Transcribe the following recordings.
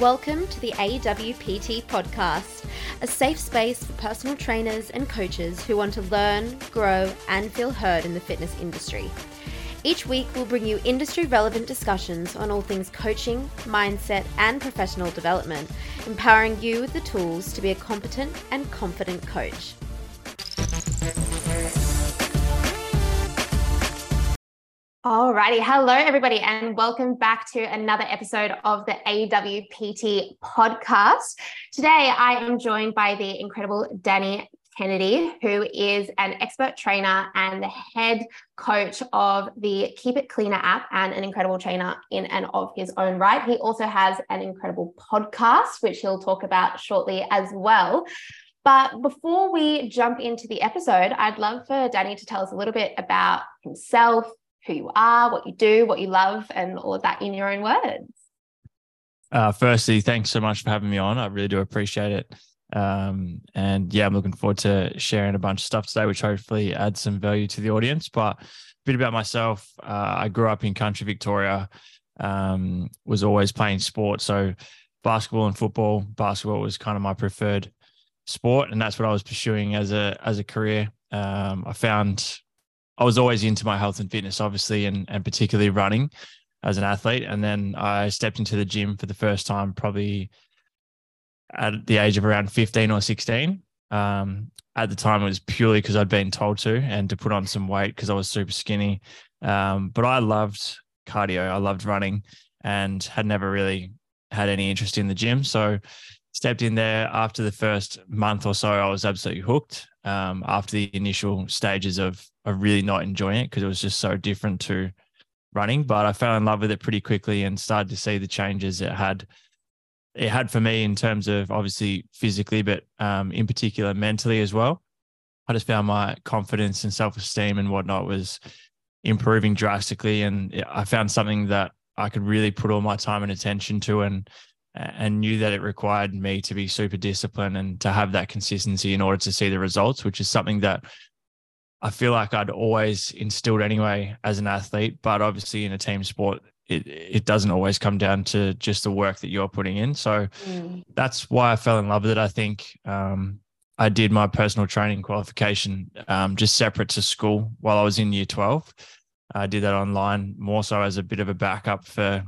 Welcome to the AWPT podcast, a safe space for personal trainers and coaches who want to learn, grow, and feel heard in the fitness industry. Each week, we'll bring you industry relevant discussions on all things coaching, mindset, and professional development, empowering you with the tools to be a competent and confident coach. Alrighty, hello everybody, and welcome back to another episode of the AWPT podcast. Today, I am joined by the incredible Danny Kennedy, who is an expert trainer and the head coach of the Keep It Cleaner app and an incredible trainer in and of his own right. He also has an incredible podcast, which he'll talk about shortly as well. But before we jump into the episode, I'd love for Danny to tell us a little bit about himself, who you are, what you do, what you love, and all of that in your own words. Uh, firstly, thanks so much for having me on. I really do appreciate it. Um, and yeah, I'm looking forward to sharing a bunch of stuff today, which hopefully adds some value to the audience. But a bit about myself uh, I grew up in country Victoria, um, was always playing sport. So basketball and football. Basketball was kind of my preferred sport, and that's what I was pursuing as a as a career. Um, I found I was always into my health and fitness, obviously, and and particularly running as an athlete. And then I stepped into the gym for the first time, probably at the age of around 15 or 16. Um, at the time, it was purely because I'd been told to and to put on some weight because I was super skinny. Um, but I loved cardio, I loved running, and had never really had any interest in the gym. So stepped in there after the first month or so. I was absolutely hooked. Um, after the initial stages of of really not enjoying it because it was just so different to running. But I fell in love with it pretty quickly and started to see the changes it had. It had for me in terms of obviously physically, but um, in particular mentally as well. I just found my confidence and self esteem and whatnot was improving drastically, and I found something that I could really put all my time and attention to, and and knew that it required me to be super disciplined and to have that consistency in order to see the results, which is something that I feel like I'd always instilled anyway as an athlete, but obviously in a team sport, it it doesn't always come down to just the work that you're putting in. So mm. that's why I fell in love with it. I think um, I did my personal training qualification um, just separate to school while I was in year 12. I did that online more so as a bit of a backup for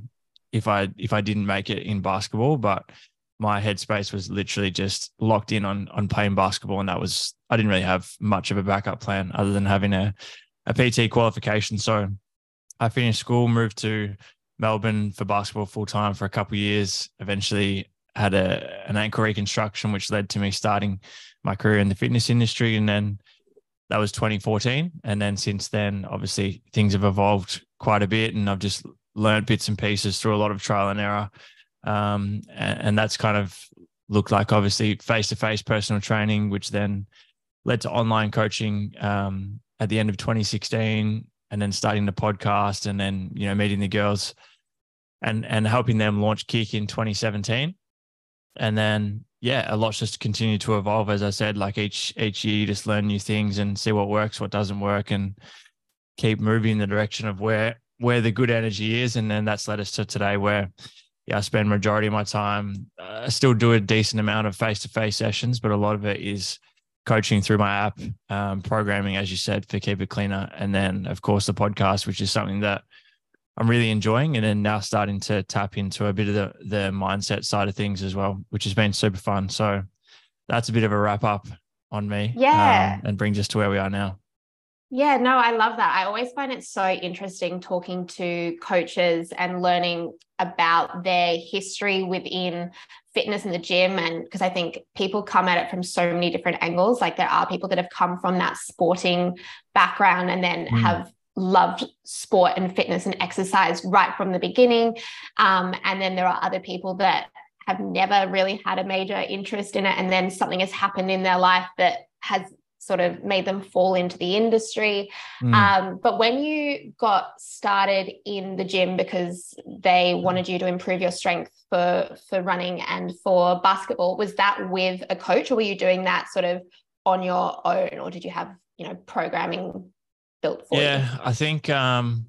if I if I didn't make it in basketball, but my headspace was literally just locked in on on playing basketball, and that was I didn't really have much of a backup plan other than having a a PT qualification. So I finished school, moved to Melbourne for basketball full time for a couple years. Eventually had a an ankle reconstruction, which led to me starting my career in the fitness industry, and then that was 2014. And then since then, obviously things have evolved quite a bit, and I've just learned bits and pieces through a lot of trial and error. Um, and, and that's kind of looked like obviously face to face personal training, which then led to online coaching um, at the end of 2016, and then starting the podcast, and then you know meeting the girls, and and helping them launch KIC in 2017, and then yeah, a lot's just continued to evolve. As I said, like each each year, you just learn new things and see what works, what doesn't work, and keep moving in the direction of where where the good energy is, and then that's led us to today where yeah, I spend majority of my time. Uh, I still do a decent amount of face to face sessions, but a lot of it is coaching through my app, um, programming, as you said, for Keep It Cleaner, and then of course the podcast, which is something that I'm really enjoying, and then now starting to tap into a bit of the the mindset side of things as well, which has been super fun. So that's a bit of a wrap up on me, yeah, um, and brings us to where we are now. Yeah, no, I love that. I always find it so interesting talking to coaches and learning about their history within fitness in the gym. And because I think people come at it from so many different angles. Like there are people that have come from that sporting background and then mm. have loved sport and fitness and exercise right from the beginning. Um, and then there are other people that have never really had a major interest in it. And then something has happened in their life that has sort of made them fall into the industry. Mm. Um, but when you got started in the gym because they wanted you to improve your strength for for running and for basketball, was that with a coach, or were you doing that sort of on your own, or did you have you know programming built for yeah, you? I think um,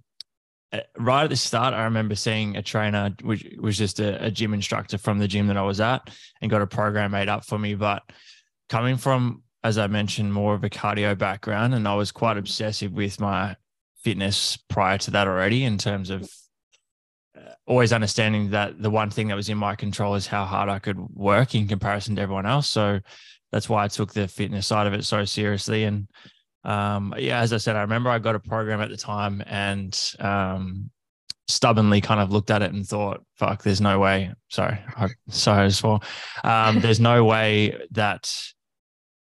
uh, right at the start, I remember seeing a trainer, which was just a, a, gym instructor from the gym that I was at, and got a program made up for me. But coming from, as I mentioned, more of a cardio background, and I was quite obsessive with my fitness prior to that already, in terms of uh, always understanding that the one thing that was in my control is how hard I could work in comparison to everyone else. So that's why I took the fitness side of it so seriously. And um, yeah, as I said, I remember I got a program at the time and um, stubbornly kind of looked at it and thought, fuck, there's no way. Sorry, sorry as well. Um, there's no way that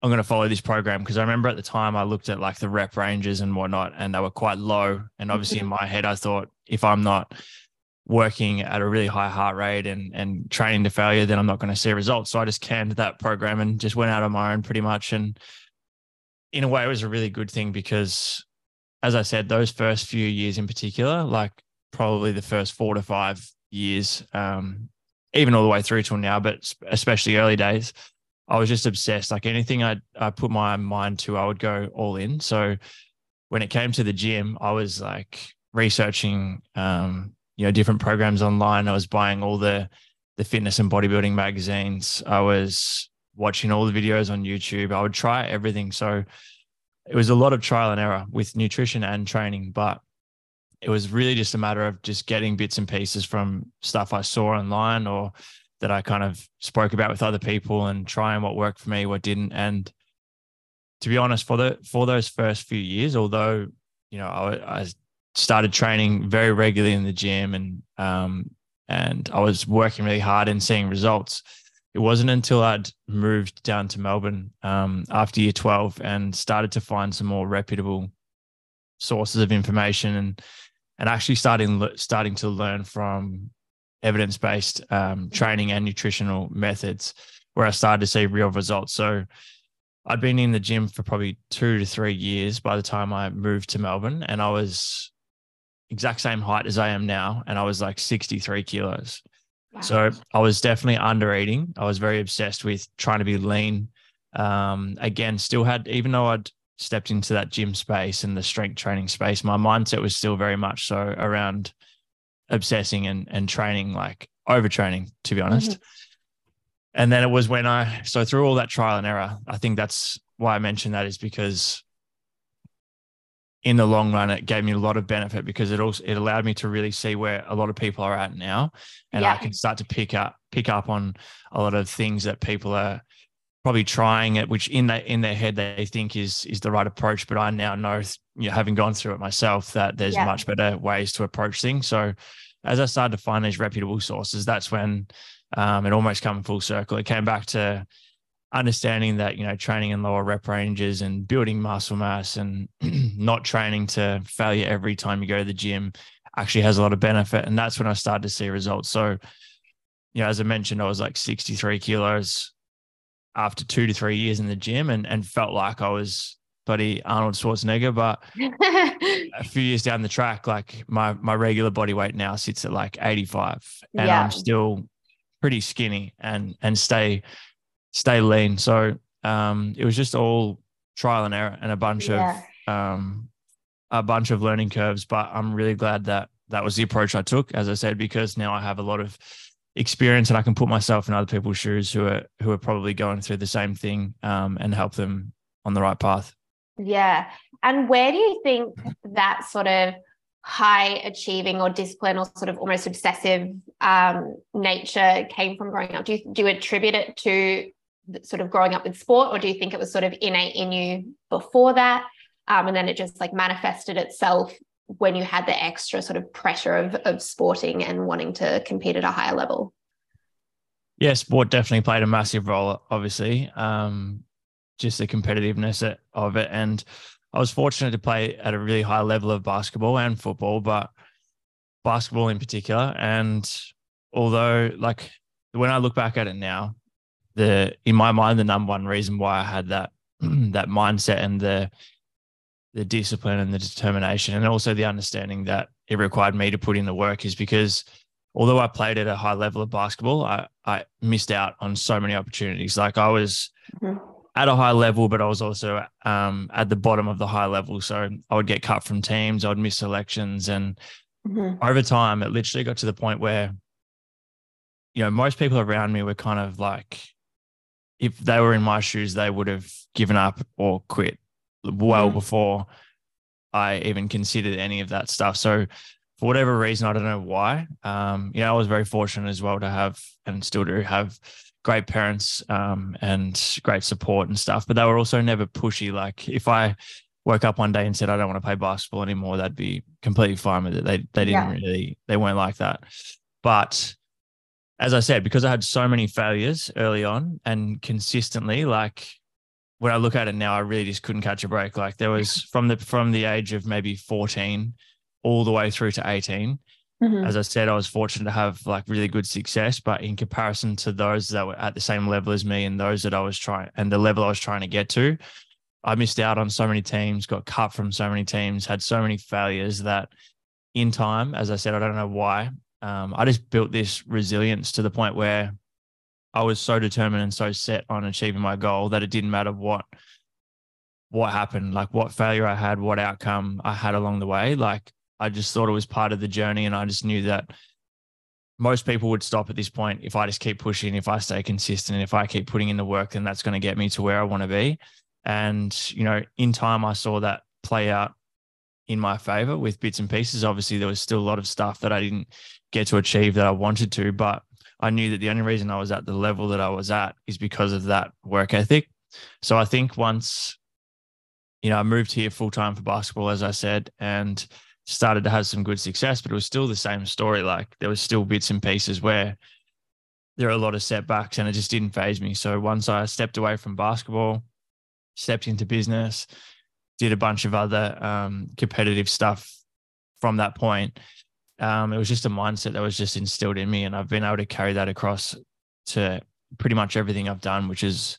I'm going to follow this program because I remember at the time I looked at like the rep ranges and whatnot, and they were quite low. And obviously in my head, I thought if I'm not working at a really high heart rate and and training to failure, then I'm not going to see results. So I just canned that program and just went out on my own pretty much and in a way, it was a really good thing because, as I said, those first few years in particular, like probably the first four to five years, um, even all the way through till now, but especially early days, I was just obsessed. Like anything I I put my mind to, I would go all in. So when it came to the gym, I was like researching, um, you know, different programs online. I was buying all the the fitness and bodybuilding magazines. I was watching all the videos on YouTube. I would try everything. So it was a lot of trial and error with nutrition and training, but it was really just a matter of just getting bits and pieces from stuff I saw online or that I kind of spoke about with other people and trying what worked for me, what didn't. And to be honest, for the for those first few years, although you know I, I started training very regularly in the gym and um, and I was working really hard and seeing results it wasn't until I'd moved down to Melbourne um, after year 12 and started to find some more reputable sources of information and and actually starting starting to learn from evidence based um, training and nutritional methods where I started to see real results. So I'd been in the gym for probably two to three years by the time I moved to Melbourne, and I was exact same height as I am now, and I was like 63 kilos. So I was definitely under eating. I was very obsessed with trying to be lean. Um, again, still had, even though I'd stepped into that gym space and the strength training space, my mindset was still very much so around obsessing and, and training, like overtraining, to be honest. Mm-hmm. And then it was when I, so through all that trial and error, I think that's why I mentioned that is because in the long run, it gave me a lot of benefit because it also it allowed me to really see where a lot of people are at now, and yeah. I can start to pick up pick up on a lot of things that people are probably trying it, which in their in their head they think is is the right approach. But I now know, you know, having gone through it myself, that there's yeah. much better ways to approach things. So as I started to find these reputable sources, that's when um, it almost came full circle. It came back to understanding that you know training in lower rep ranges and building muscle mass and not training to failure every time you go to the gym actually has a lot of benefit and that's when i started to see results so you know as i mentioned i was like 63 kilos after two to three years in the gym and, and felt like i was buddy arnold schwarzenegger but a few years down the track like my my regular body weight now sits at like 85 and yeah. i'm still pretty skinny and and stay stay lean. So um, it was just all trial and error and a bunch yeah. of um, a bunch of learning curves. But I'm really glad that that was the approach I took, as I said, because now I have a lot of experience and I can put myself in other people's shoes who are who are probably going through the same thing um, and help them on the right path. Yeah. And where do you think that sort of high achieving or discipline or sort of almost obsessive um, nature came from growing up? Do you, do you attribute it to sort of growing up with sport, or do you think it was sort of innate in you before that? Um, and then it just like manifested itself when you had the extra sort of pressure of, of sporting and wanting to compete at a higher level? Yeah, sport definitely played a massive role, obviously. Um, just the competitiveness of it. And I was fortunate to play at a really high level of basketball and football, but basketball in particular. And although, like, when I look back at it now, the in my mind the number one reason why I had that that mindset and the the discipline and the determination and also the understanding that it required me to put in the work is because although I played at a high level of basketball, I, I missed out on so many opportunities. Like I was mm-hmm. at a high level, but I was also um, at the bottom of the high level. So I would get cut from teams, I would miss selections, and mm-hmm. over time, it literally got to the point where, you know, most people around me were kind of like, if they were in my shoes, they would have given up or quit well mm-hmm. before I even considered any of that stuff. So, for whatever reason, I don't know why. Um, you know, I was very fortunate as well to have and still do have great parents um, and great support and stuff, but they were also never pushy. Like if I woke up one day and said I don't want to play basketball anymore, that'd be completely fine with it. They they didn't yeah. really they weren't like that. But as I said, because I had so many failures early on and consistently, like when I look at it now, I really just couldn't catch a break. Like there was from the from the age of maybe 14 all the way through to 18. Mm-hmm. As I said, I was fortunate to have like really good success, but in comparison to those that were at the same level as me and those that I was trying and the level I was trying to get to, I missed out on so many teams, got cut from so many teams, had so many failures that in time, as I said, I don't know why. Um, I just built this resilience to the point where I was so determined and so set on achieving my goal that it didn't matter what what happened, like what failure I had, what outcome I had along the way. Like I just thought it was part of the journey, and I just knew that most people would stop at this point if I just keep pushing, if I stay consistent, if I keep putting in the work, then that's going to get me to where I want to be. And, you know, in time, I saw that play out in my favor with bits and pieces. Obviously, there was still a lot of stuff that I didn't get to achieve that I wanted to, but I knew that the only reason I was at the level that I was at is because of that work ethic. So I think once, you know, I moved here full time for basketball, as I said, and started to have some good success, but it was still the same story. Like there was still bits and pieces where there are a lot of setbacks and it just didn't phase me. So once I stepped away from basketball, stepped into business, did a bunch of other um, competitive stuff from that point. Um, it was just a mindset that was just instilled in me, and I've been able to carry that across to pretty much everything I've done, which is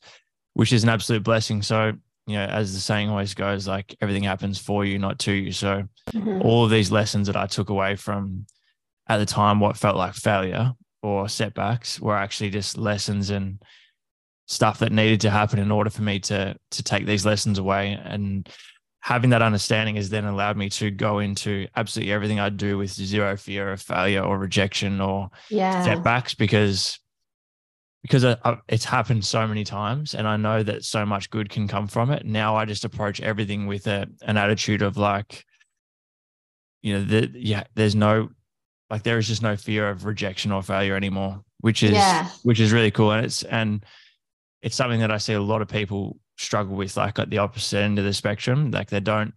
which is an absolute blessing. So you know, as the saying always goes, like everything happens for you, not to you. So mm-hmm. all of these lessons that I took away from at the time what felt like failure or setbacks were actually just lessons and stuff that needed to happen in order for me to to take these lessons away and having that understanding has then allowed me to go into absolutely everything I do with zero fear of failure or rejection or yeah. setbacks because because I, I, it's happened so many times and I know that so much good can come from it. Now I just approach everything with a, an attitude of like, you know, the, yeah, there's no, like there is just no fear of rejection or failure anymore, which is, yeah. which is really cool. And it's, and it's something that I see a lot of people struggle with, like at the opposite end of the spectrum. Like they don't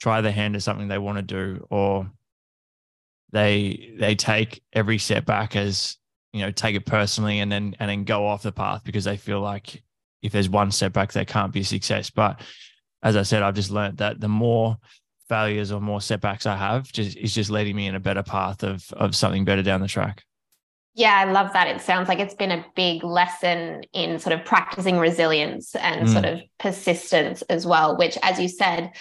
try their hand at something they want to do, or they they take every setback as you know take it personally and then and then go off the path because they feel like if there's one setback, there can't be success. But as I said, I've just learned that the more failures or more setbacks I have, just is just leading me in a better path of of something better down the track. Yeah, I love that. It sounds like it's been a big lesson in sort of practicing resilience and mm. sort of persistence as well, which, as you said,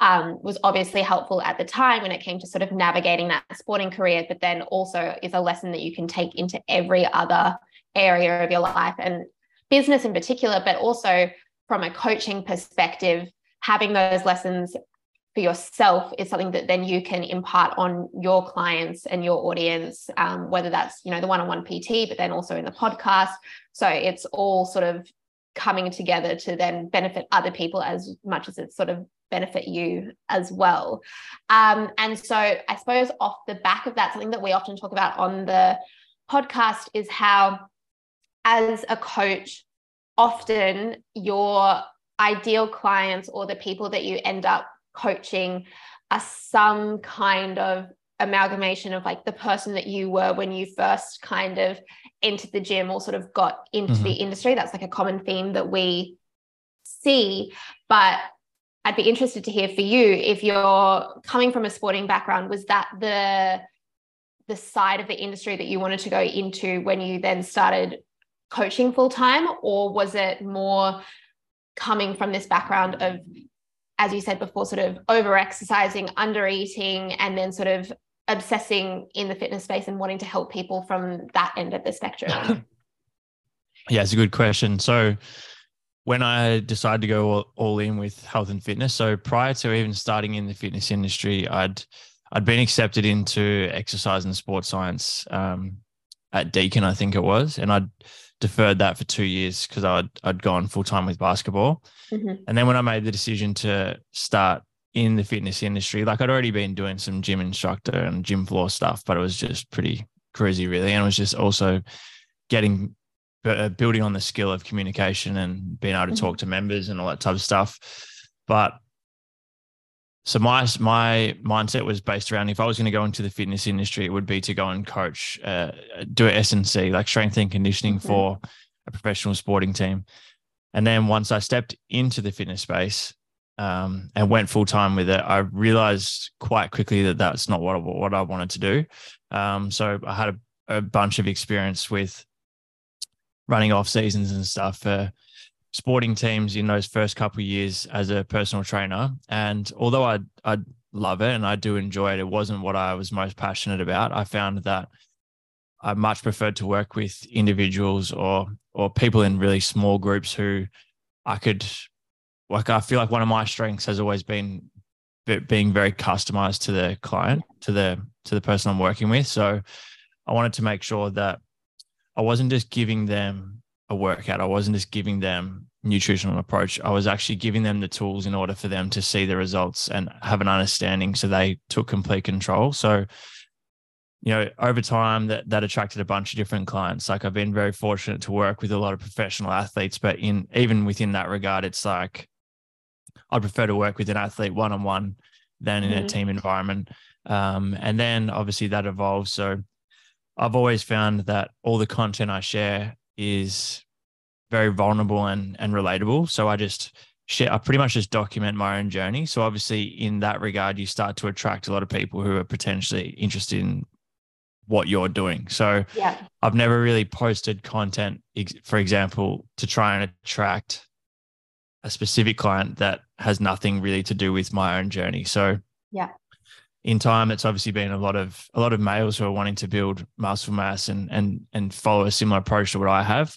um, was obviously helpful at the time when it came to sort of navigating that sporting career, but then also is a lesson that you can take into every other area of your life and business in particular, but also from a coaching perspective, having those lessons for yourself is something that then you can impart on your clients and your audience um, whether that's you know the one-on-one pt but then also in the podcast. So it's all sort of coming together to then benefit other people as much as it's sort of benefit you as well. Um, and so i suppose off the back of that something that we often talk about on the podcast is how as a coach often your ideal clients or the people that you end up coaching are some kind of amalgamation of like the person that you were when you first kind of entered the gym or sort of got into mm-hmm. the industry. That's like a common theme that we see. But I'd be interested to hear for you if you're coming from a sporting background, was that the the side of the industry that you wanted to go into when you then started coaching full time, or was it more coming from this background of as you said before, sort of over exercising, under eating, and then sort of obsessing in the fitness space and wanting to help people from that end of the spectrum? yeah, it's a good question. So, when I decided to go all, all, in with health and fitness, so prior to even starting in the fitness industry, I'd I'd been accepted into exercise and sports science um, at Deakin, I think it was, and I'd deferred that for two years because I'd I'd gone full time with basketball. Mm-hmm. And then when I made the decision to start in the fitness industry, like I'd already been doing some gym instructor and gym floor stuff, but it was just pretty crazy, really, and it was just also getting uh, building on the skill of communication and being able to talk mm-hmm. to members and all that type of stuff. But so my my mindset was based around if I was going to go into the fitness industry, it would be to go and coach, uh, do a S&C like strength and conditioning for a professional sporting team. And then once I stepped into the fitness space um, and went full time with it, I realized quite quickly that that's not what I, what I wanted to do. Um, so I had a, a bunch of experience with running off seasons and stuff for sporting teams in those first couple years as a personal trainer. And although I I love it and I do enjoy it, it wasn't what I was most passionate about. I found that I much preferred to work with individuals or or people in really small groups who I could like I feel like one of my strengths has always been being very customized to the client, to the to the person I'm working with. So I wanted to make sure that I wasn't just giving them a workout. I wasn't just giving them nutritional approach. I was actually giving them the tools in order for them to see the results and have an understanding. So they took complete control. So, you know, over time that that attracted a bunch of different clients. Like I've been very fortunate to work with a lot of professional athletes, but in even within that regard, it's like I'd prefer to work with an athlete one on one than in mm-hmm. a team environment. Um, and then obviously that evolves. So I've always found that all the content I share is very vulnerable and and relatable. So I just share, I pretty much just document my own journey. So obviously, in that regard, you start to attract a lot of people who are potentially interested in what you're doing. So yeah. I've never really posted content, for example, to try and attract a specific client that has nothing really to do with my own journey. So yeah. In time, it's obviously been a lot of a lot of males who are wanting to build muscle mass and and and follow a similar approach to what I have.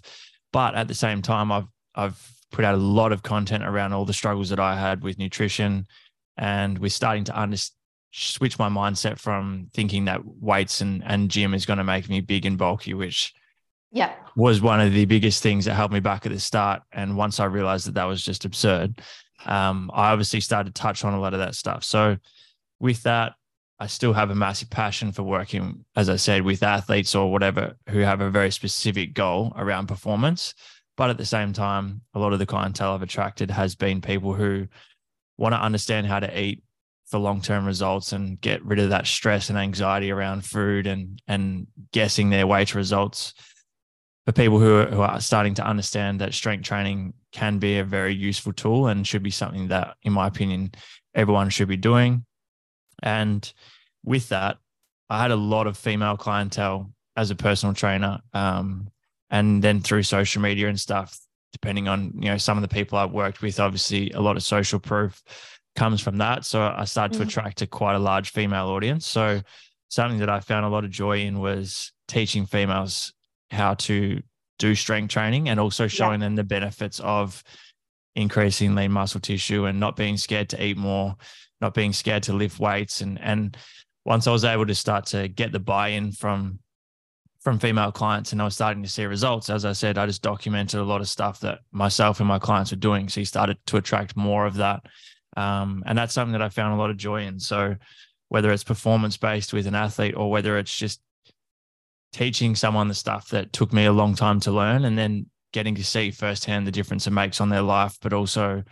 But at the same time, I've I've put out a lot of content around all the struggles that I had with nutrition, and we're starting to under, switch my mindset from thinking that weights and and gym is going to make me big and bulky, which yeah was one of the biggest things that held me back at the start. And once I realized that that was just absurd, um, I obviously started to touch on a lot of that stuff. So with that, I still have a massive passion for working, as I said, with athletes or whatever who have a very specific goal around performance. But at the same time, a lot of the clientele I've attracted has been people who want to understand how to eat for long-term results and get rid of that stress and anxiety around food and and guessing their to results. For people who are, who are starting to understand that strength training can be a very useful tool and should be something that, in my opinion, everyone should be doing and with that, I had a lot of female clientele as a personal trainer. Um, and then through social media and stuff, depending on, you know, some of the people I've worked with, obviously a lot of social proof comes from that. So I started mm-hmm. to attract a quite a large female audience. So something that I found a lot of joy in was teaching females how to do strength training and also showing yeah. them the benefits of increasing lean muscle tissue and not being scared to eat more not being scared to lift weights and and once I was able to start to get the buy-in from from female clients and I was starting to see results, as I said, I just documented a lot of stuff that myself and my clients were doing. So he started to attract more of that. Um, and that's something that I found a lot of joy in. So whether it's performance based with an athlete or whether it's just teaching someone the stuff that took me a long time to learn and then getting to see firsthand the difference it makes on their life, but also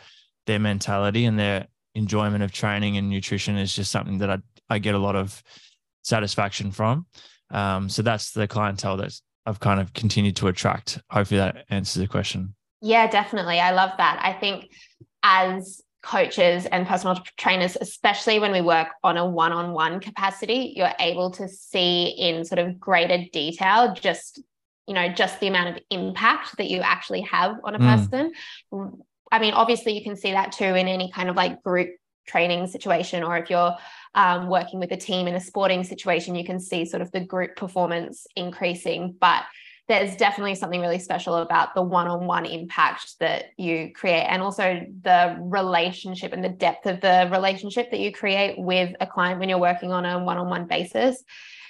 their mentality and their enjoyment of training and nutrition is just something that I, I get a lot of satisfaction from. Um, so that's the clientele that I've kind of continued to attract. Hopefully that answers the question. Yeah, definitely. I love that. I think as coaches and personal trainers, especially when we work on a one on one capacity, you're able to see in sort of greater detail just you know just the amount of impact that you actually have on a mm. I mean, obviously, you can see that too in any kind of like group training situation, or if you're um, working with a team in a sporting situation, you can see sort of the group performance increasing. But there's definitely something really special about the one-on-one impact that you create and also the relationship and the depth of the relationship that you create with a client when you're working on a one-on-one basis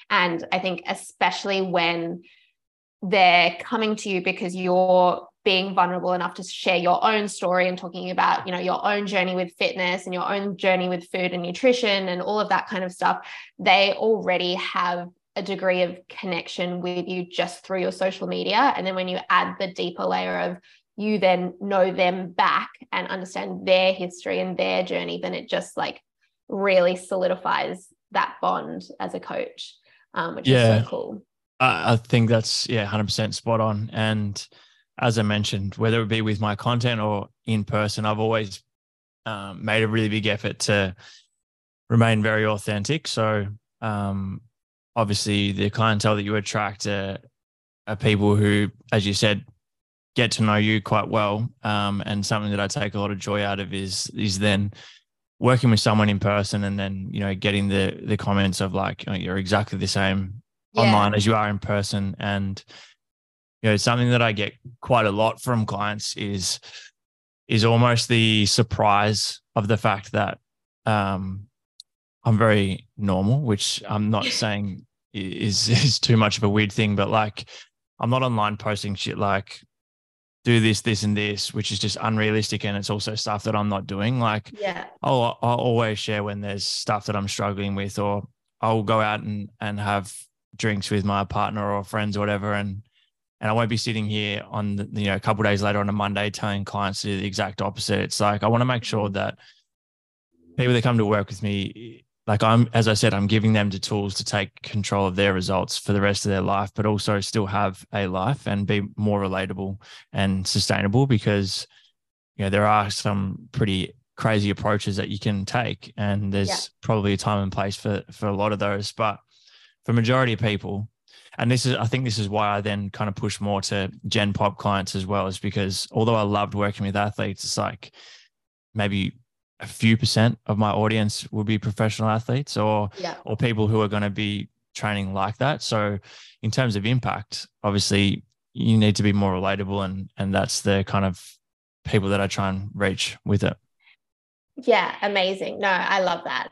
and i think especially when they're coming to you because you're being vulnerable enough to share your own story and talking about you know your own journey with fitness and your own journey with food and nutrition and all of that kind of stuff they already have a degree of connection with you just through your social media and then when you add the deeper layer of you then know them back and understand their history and their journey then it just like really solidifies that bond as a coach um, which yeah. is so cool I think that's yeah, hundred percent spot on. And as I mentioned, whether it be with my content or in person, I've always um, made a really big effort to remain very authentic. So um, obviously, the clientele that you attract are, are, people who, as you said, get to know you quite well. Um, and something that I take a lot of joy out of is is then working with someone in person and then you know getting the the comments of like oh, you're exactly the same yeah. online as you are in person. And you know, something that I get quite a lot from clients is is almost the surprise of the fact that um, I'm very normal, which I'm not saying is is too much of a weird thing, but like I'm not online posting shit like do this, this, and this, which is just unrealistic. And it's also stuff that I'm not doing. Like, yeah, I'll, I'll always share when there's stuff that I'm struggling with, or I'll go out and, and have drinks with my partner or friends or whatever, and and I won't be sitting here on the, you know a couple days later on a Monday telling clients to do the exact opposite. It's like I want to make sure that people that come to work with me, like I'm as I said, I'm giving them the tools to take control of their results for the rest of their life, but also still have a life and be more relatable and sustainable because you know there are some pretty crazy approaches that you can take and there's yeah. probably a time and place for for a lot of those but for majority of people and this is i think this is why i then kind of push more to gen pop clients as well is because although i loved working with athletes it's like maybe a few percent of my audience will be professional athletes or yeah. or people who are going to be training like that. So in terms of impact obviously you need to be more relatable and and that's the kind of people that i try and reach with it. Yeah amazing. No i love that.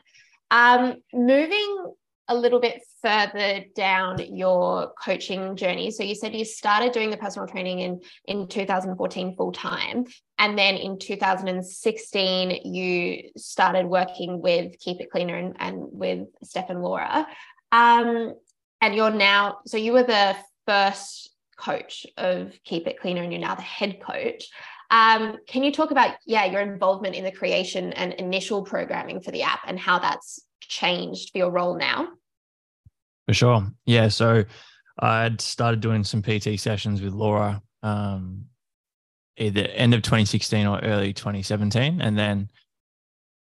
Um moving a little bit further down your coaching journey. So you said you started doing the personal training in in 2014 full time and then in 2016 you started working with keep it cleaner and, and with steph and laura. Um, and you're now so you were the first coach of keep it cleaner and you're now the head coach. Um, can you talk about yeah your involvement in the creation and initial programming for the app and how that's changed for your role now? For sure. Yeah. So I'd started doing some PT sessions with Laura um, either end of 2016 or early 2017. And then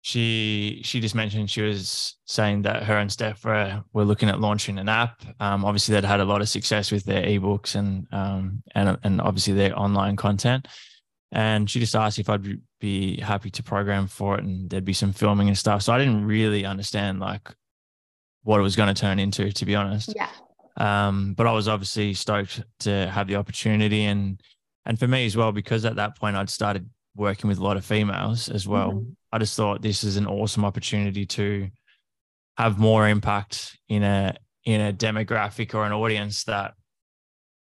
she she just mentioned she was saying that her and Steph were, were looking at launching an app. Um, obviously, they'd had a lot of success with their ebooks and um, and and obviously their online content. And she just asked if I'd be happy to program for it, and there'd be some filming and stuff. So I didn't really understand like what it was going to turn into, to be honest. Yeah. Um, but I was obviously stoked to have the opportunity, and and for me as well, because at that point I'd started working with a lot of females as well. Mm-hmm. I just thought this is an awesome opportunity to have more impact in a in a demographic or an audience that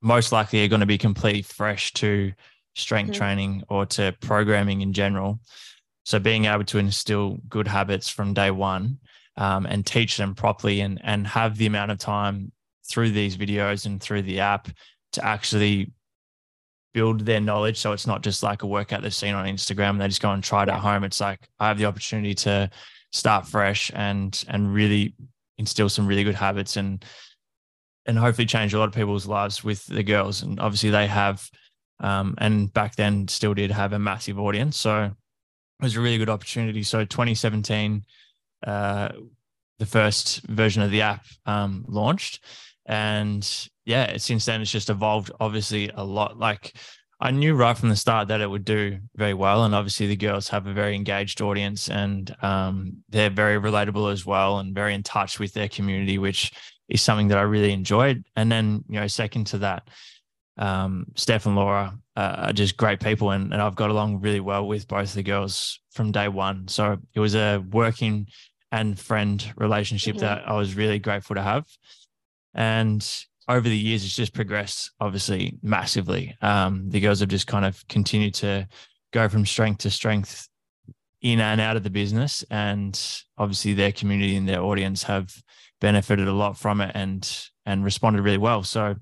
most likely are going to be completely fresh to strength mm-hmm. training or to programming in general. So being able to instill good habits from day one um, and teach them properly and and have the amount of time through these videos and through the app to actually build their knowledge. So it's not just like a workout they've seen on Instagram and they just go and try it at home. It's like I have the opportunity to start fresh and and really instill some really good habits and and hopefully change a lot of people's lives with the girls. And obviously they have um, and back then still did have a massive audience. So it was a really good opportunity. So 2017, uh, the first version of the app um, launched, and yeah, since then it's just evolved obviously a lot. Like I knew right from the start that it would do very well, and obviously the girls have a very engaged audience, and um, they're very relatable as well, and very in touch with their community, which is something that I really enjoyed. And then you know, second to that um, Steph and Laura uh, are just great people, and, and I've got along really well with both the girls from day one. So it was a working and friend relationship mm-hmm. that I was really grateful to have. And over the years, it's just progressed obviously massively. Um, the girls have just kind of continued to go from strength to strength in and out of the business. And obviously their community and their audience have benefited a lot from it and and responded really well. So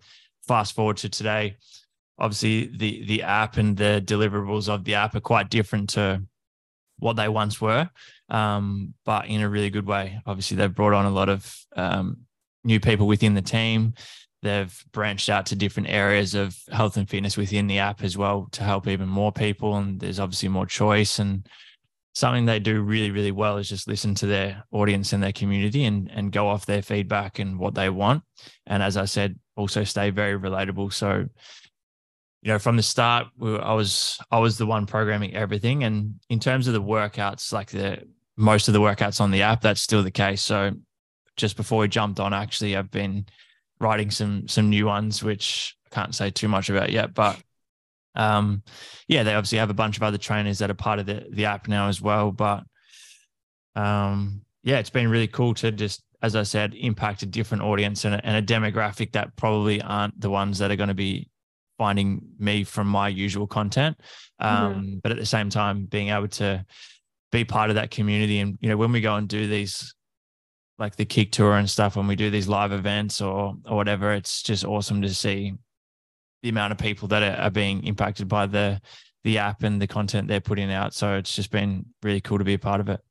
fast forward to today, obviously the the app and the deliverables of the app are quite different to what they once were, um, but in a really good way. Obviously, they've brought on a lot of um, new people within the team. They've branched out to different areas of health and fitness within the app as well to help even more people. And there's obviously more choice. And something they do really, really well is just listen to their audience and their community and, and go off their feedback and what they want. And as I said, also stay very relatable. So, you know, from the start, I was I was the one programming everything. And in terms of the workouts, like the most of the workouts on the app, that's still the case. So just before we jumped on, actually, I've been writing some some new ones, which I can't say too much about yet. But um, yeah, they obviously have a bunch of other trainers that are part of the the app now as well. But um, yeah, it's been really cool to just, as I said, impact a different audience and a, and a demographic that probably aren't the ones that are going to be finding me from my usual content. Mm-hmm. Um, mm-hmm. But at the same time, being able to be part of that community and you know when we go and do these like the KIC tour and stuff when we do these live events or or whatever it's just awesome to see the amount of people that are, are being impacted by the the app and the content they're putting out so it's just been really cool to be a part of it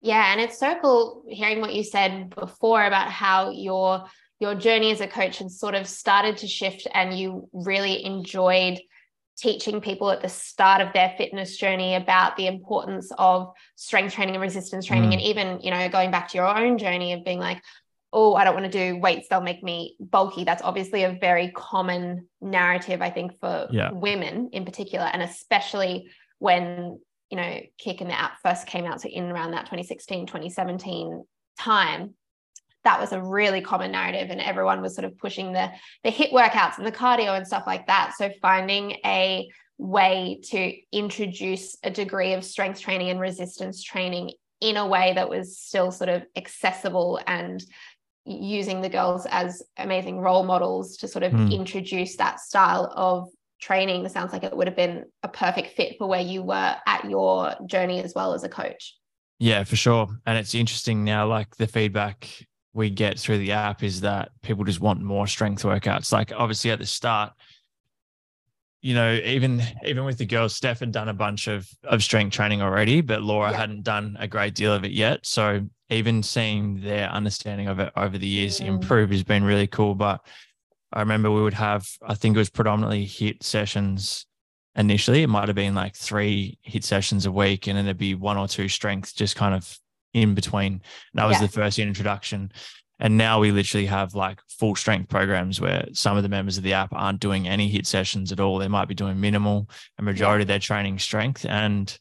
yeah and it's so cool hearing what you said before about how your your journey as a coach had sort of started to shift and you really enjoyed teaching people at the start of their fitness journey about the importance of strength training and resistance training mm. and even you know going back to your own journey of being like oh i don't want to do weights they'll make me bulky that's obviously a very common narrative i think for yeah. women in particular and especially when you know KIC and the app first came out so in around that 2016 2017 time that was a really common narrative and everyone was sort of pushing the the HIIT workouts and the cardio and stuff like that so finding a way to introduce a degree of strength training and resistance training in a way that was still sort of accessible and using the girls as amazing role models to sort of mm. introduce that style of training sounds like it would have been a perfect fit for where you were at your journey as well as a coach yeah for sure and it's interesting now like the feedback we get through the app is that people just want more strength workouts. Like obviously at the start, you know, even even with the girls, Steph had done a bunch of of strength training already, but Laura yeah. hadn't done a great deal of it yet. So even seeing their understanding of it over the years mm. improve has been really cool. But I remember we would have, I think it was predominantly HIIT sessions initially. It might have been like three HIIT sessions a week, and then it'd be one or two strength just kind of in between. That was yeah. the first introduction. And now we literally have like full strength programs where some of the members of the app aren't doing any HIIT sessions at all. They might be doing minimal, a majority yeah. of their training strength. And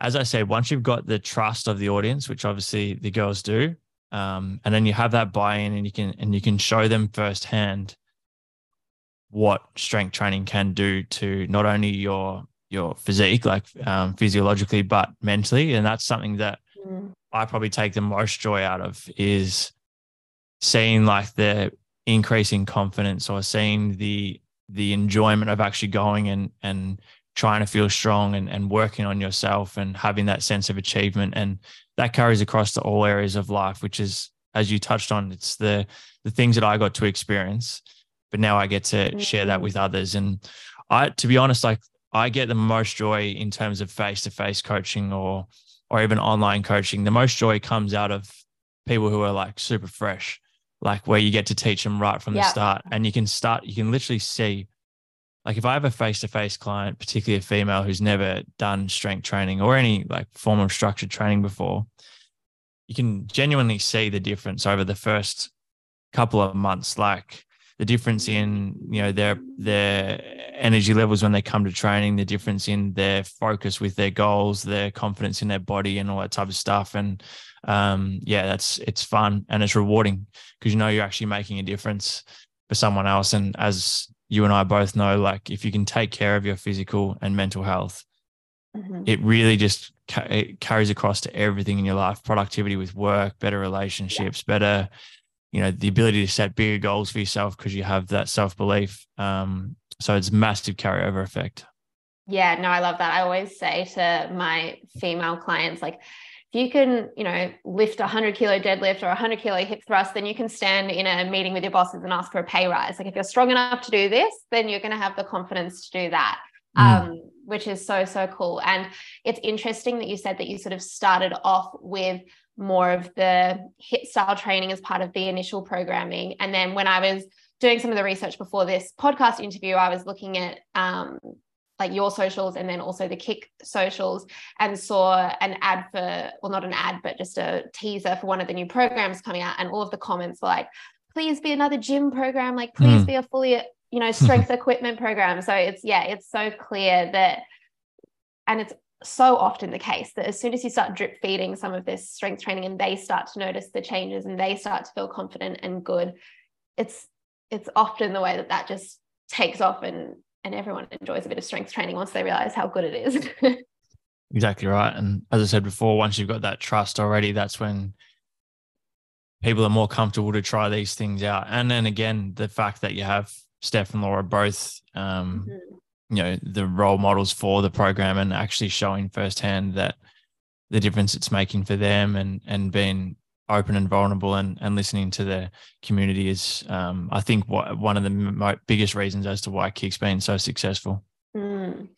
as I said, once you've got the trust of the audience, which obviously the girls do, um, and then you have that buy-in and you can and you can show them firsthand what strength training can do to not only your your physique, like um, physiologically, but mentally. And that's something that mm. I probably take the most joy out of is seeing like the increasing confidence or seeing the the enjoyment of actually going and and trying to feel strong and, and working on yourself and having that sense of achievement and that carries across to all areas of life which is as you touched on it's the the things that i got to experience but now i get to mm-hmm. share that with others and i to be honest like i get the most joy in terms of face-to-face coaching or or even online coaching, the most joy comes out of people who are like super fresh, like where you get to teach them right from yeah. the start. And you can start, you can literally see, like if I have a face to face client, particularly a female who's never done strength training or any like form of structured training before, you can genuinely see the difference over the first couple of months. Like the difference in you know their their energy levels when they come to training, the difference in their focus with their goals, their confidence in their body, and all that type of stuff. And um, yeah, that's it's fun and it's rewarding because you know you're actually making a difference for someone else. And as you and I both know, like if you can take care of your physical and mental health, Mhm. it really just ca- it carries across to everything in your life productivity with work better relationships better you know the ability to set bigger goals for yourself because you have that self-belief um, so it's massive carryover effect Yeah, no, I love that. I always say to my female clients, like, if you can, you know, lift a 100 kilo deadlift or a 100 kilo hip thrust, then you can stand in a meeting with your bosses and ask for a pay rise. Like, if you're strong enough to do this, then you're going to have the confidence to do that, Mm. um, which is so, so cool. And it's interesting that you said that you sort of started off with more of the HIIT style training as part of the initial programming. And then when I was doing some of the research before this podcast interview, I was looking at, um, like your socials and then also the KIC socials and saw an ad for well not an ad but just a teaser for one of the new programs coming out and all of the comments were like please be another gym program like please Mm. be a fully you know strength equipment program so it's yeah it's so clear that and it's so often the case that as soon as you start drip feeding some of this strength training and they start to notice the changes and they start to feel confident and good it's it's often the way that that just takes off and and everyone enjoys a bit of strength training once they realize how good it is. Exactly right. And as I said before, once you've got that trust already, that's when people are more comfortable to try these things out. And then again, the fact that you have Steph and Laura both, um, you know, the role models for the program and actually showing firsthand that the difference it's making for them and and being open and vulnerable and and listening to the community is, um, I think, what one of the mo- biggest reasons as to why KIC's been so successful. Mm.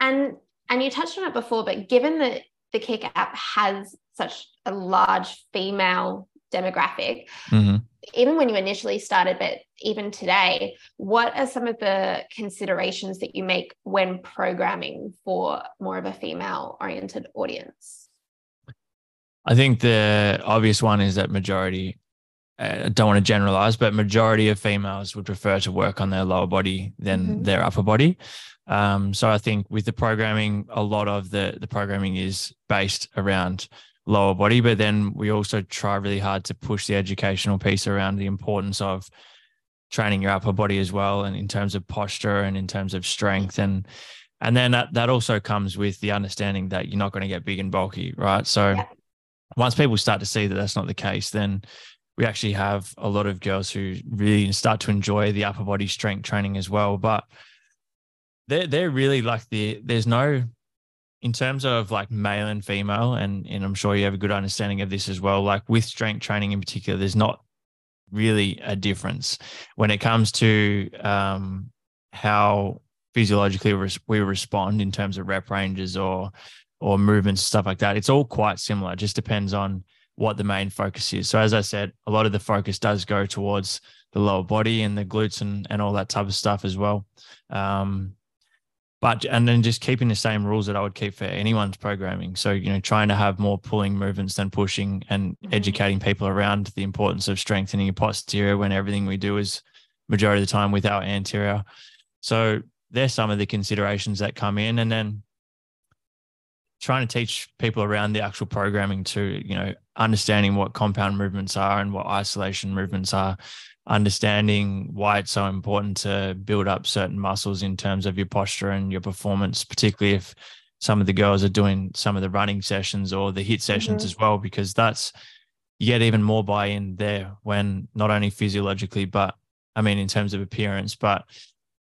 And and you touched on it before, but given that the Kick app has such a large female demographic, Mhm. even when you initially started, but even today, what are some of the considerations that you make when programming for more of a female oriented audience? I think the obvious one is that majority, uh, I don't want to generalize, but majority of females would prefer to work on their lower body than Mhm. their upper body. Um, so I think with the programming, a lot of the the programming is based around lower body, but then we also try really hard to push the educational piece around the importance of training your upper body as well, and in terms of posture and in terms of strength and and then that, that also comes with the understanding that you're not going to get big and bulky, right? So Yeah. Once people start to see that that's not the case, then we actually have a lot of girls who really start to enjoy the upper body strength training as well. But they're they're really like the there's no in terms of like male and female, and and I'm sure you have a good understanding of this as well. Like with strength training in particular, there's not really a difference when it comes to um, how physiologically we respond in terms of rep ranges or or movements stuff like that. It's all quite similar. It just depends on what the main focus is. So as I said, a lot of the focus does go towards the lower body and the glutes and, and all that type of stuff as well. Um, but and then just keeping the same rules that I would keep for anyone's programming. So you know, trying to have more pulling movements than pushing, and Mhm. educating people around the importance of strengthening your posterior when everything we do is majority of the time with our anterior. So there's some of the considerations that come in, and then trying to teach people around the actual programming to you know understanding what compound movements are and what isolation movements are understanding why it's so important to build up certain muscles in terms of your posture and your performance particularly if some of the girls are doing some of the running sessions or the HIIT sessions Mhm. as well because that's you get even more buy-in there when not only physiologically but i mean in terms of appearance but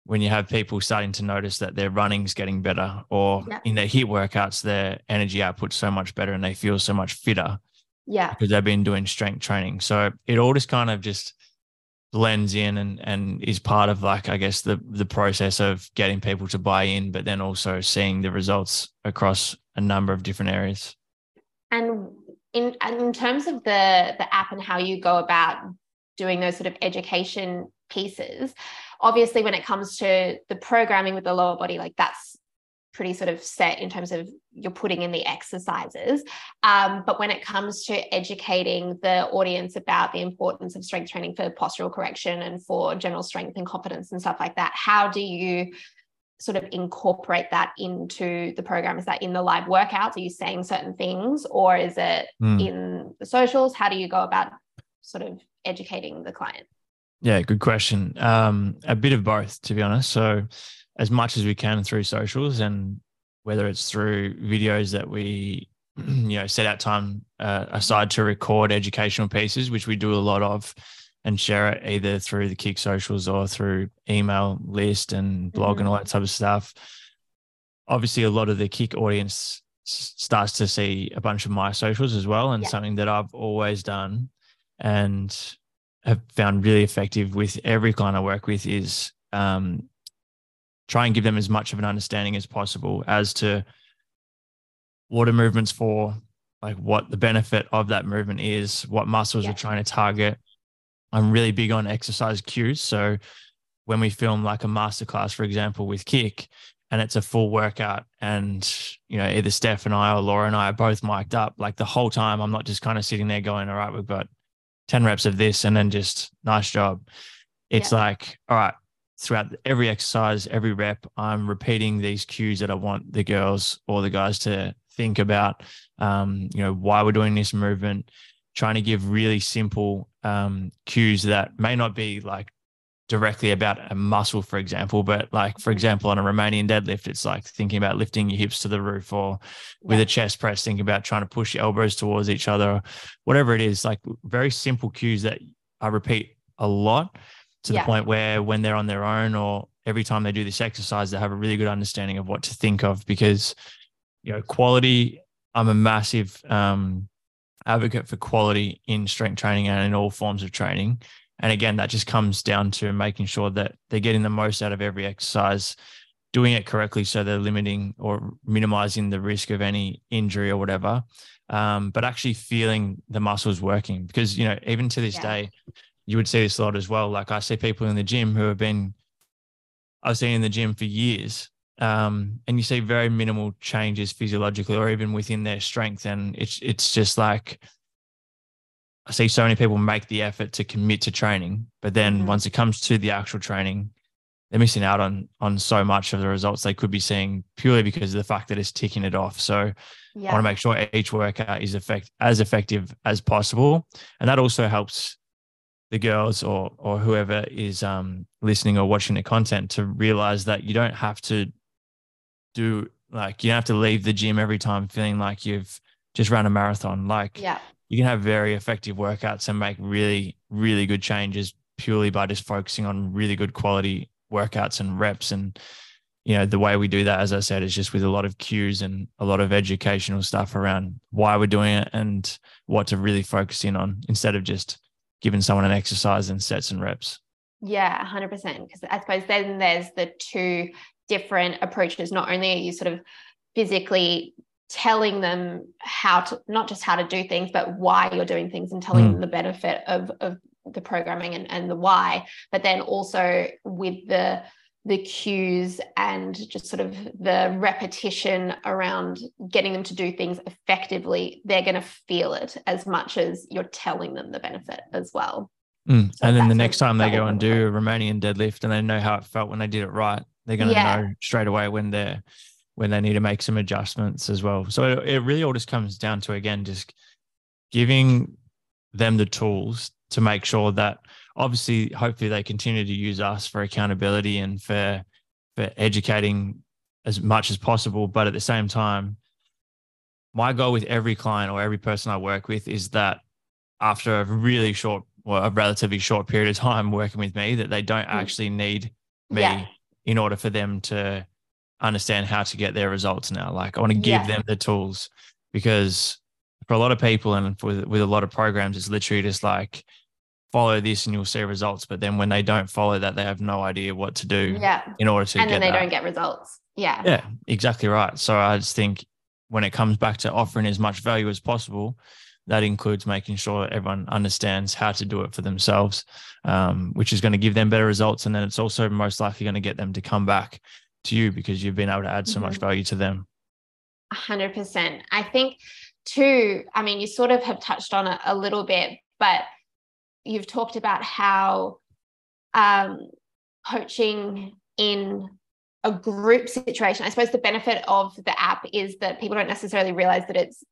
when you have people starting to notice that their running's getting better or Yeah. in their HIIT workouts their energy output's so much better and they feel so much fitter Yeah. because they've been doing strength training so it all just kind of just blends in and and is part of like i guess the the process of getting people to buy in but then also seeing the results across a number of different areas And in and in terms of the the app and how you go about doing those sort of education pieces, obviously when it comes to the programming with the lower body, like that's pretty sort of set in terms of you're putting in the exercises. Um, but when it comes to educating the audience about the importance of strength training for postural correction and for general strength and confidence and stuff like that, how do you sort of incorporate that into the program? Is that in the live workouts? Are you saying certain things or is it Mm. in the socials? How do you go about sort of educating the client? Yeah, good question. Um, a bit of both, to be honest. So, as much as we can through socials, and whether it's through videos that we, you know, set out time uh, aside to record educational pieces, which we do a lot of, and share it either through the KIC socials or through email list and blog mm-hmm. and all that type of stuff. Obviously, a lot of the KIC audience starts to see a bunch of my socials as well, and yeah. something that I've always done and have found really effective with every client I work with is um, try and give them as much of an understanding as possible as to what a movement's for, like what the benefit of that movement is, what muscles yeah. are trying to target, I'm really big on exercise cues. So when we film like a masterclass, for example, with KIC, and it's a full workout, and you know either Steph and I or Laura and I are both mic'd up, like the whole time, I'm not just kind of sitting there going, "All right, we've got ten reps of this," and then just nice job. It's yeah. like, all right, throughout every exercise, every rep, I'm repeating these cues that I want the girls or the guys to think about. Um, you know, why we're doing this movement, trying to give really simple um, cues that may not be like directly about a muscle, for example, but like, for example, on a Romanian deadlift, it's like thinking about lifting your hips to the roof, or with a chest press, thinking about trying to push your elbows towards each other, whatever it is, like very simple cues that I repeat a lot to yeah. the point where when they're on their own or every time they do this exercise, they have a really good understanding of what to think of because, you know, quality, I'm a massive, um, advocate for quality in strength training and in all forms of training. And again, that just comes down to making sure that they're getting the most out of every exercise, doing it correctly so they're limiting or minimizing the risk of any injury or whatever. Um, but actually feeling the muscles working because you know even to this yeah. day, you would see this a lot as well. Like I see people in the gym who have been I've seen in the gym for years um, and you see very minimal changes physiologically or even within their strength. And it's it's just like I see so many people make the effort to commit to training, but then mm-hmm. once it comes to the actual training, they're missing out on on so much of the results they could be seeing purely because of the fact that it's ticking it off. So yeah. I want to make sure each workout is effect as effective as possible, and that also helps the girls or or whoever is um, listening or watching the content to realize that you don't have to do like you don't have to leave the gym every time feeling like you've just run a marathon. Like yeah. You can have very effective workouts and make really, really good changes purely by just focusing on really good quality workouts and reps. And, you know, the way we do that, as I said, is just with a lot of cues and a lot of educational stuff around why we're doing it and what to really focus in on instead of just giving someone an exercise and sets and reps. Yeah, 100%. Because I suppose then there's the two different approaches. Not only are you sort of physically telling them how to not just how to do things, but why you're doing things and telling mm. them the benefit of, of the programming and, and the why, but then also with the the cues and just sort of the repetition around getting them to do things effectively, they're going to feel it as much as you're telling them the benefit as well. Mm. So and then the next time they go and do a Romanian deadlift and they know how it felt when they did it right, they're going to yeah. know straight away when they're when they need to make some adjustments as well. So it, it really all just comes down to again just giving them the tools to make sure that obviously hopefully they continue to use us for accountability and for for educating as much as possible but at the same time my goal with every client or every person I work with is that after a really short or a relatively short period of time working with me that they don't mm. actually need me yeah in order for them to understand how to get their results now. Like I want to give yeah. them the tools because for a lot of people and with, with a lot of programs, it's literally just like follow this and you'll see results. But then when they don't follow that, they have no idea what to do yeah. in order to and then they that. don't get results. Yeah. Yeah, exactly right. So I just think when it comes back to offering as much value as possible, that includes making sure everyone understands how to do it for themselves, um, which is going to give them better results. And then it's also most likely going to get them to come back to you because you've been able to add so mm-hmm. much value to them. 100%. I think, too, I mean, you sort of have touched on it a little bit, but you've talked about how um, coaching in a group situation, I suppose the benefit of the app is that people don't necessarily realize that it's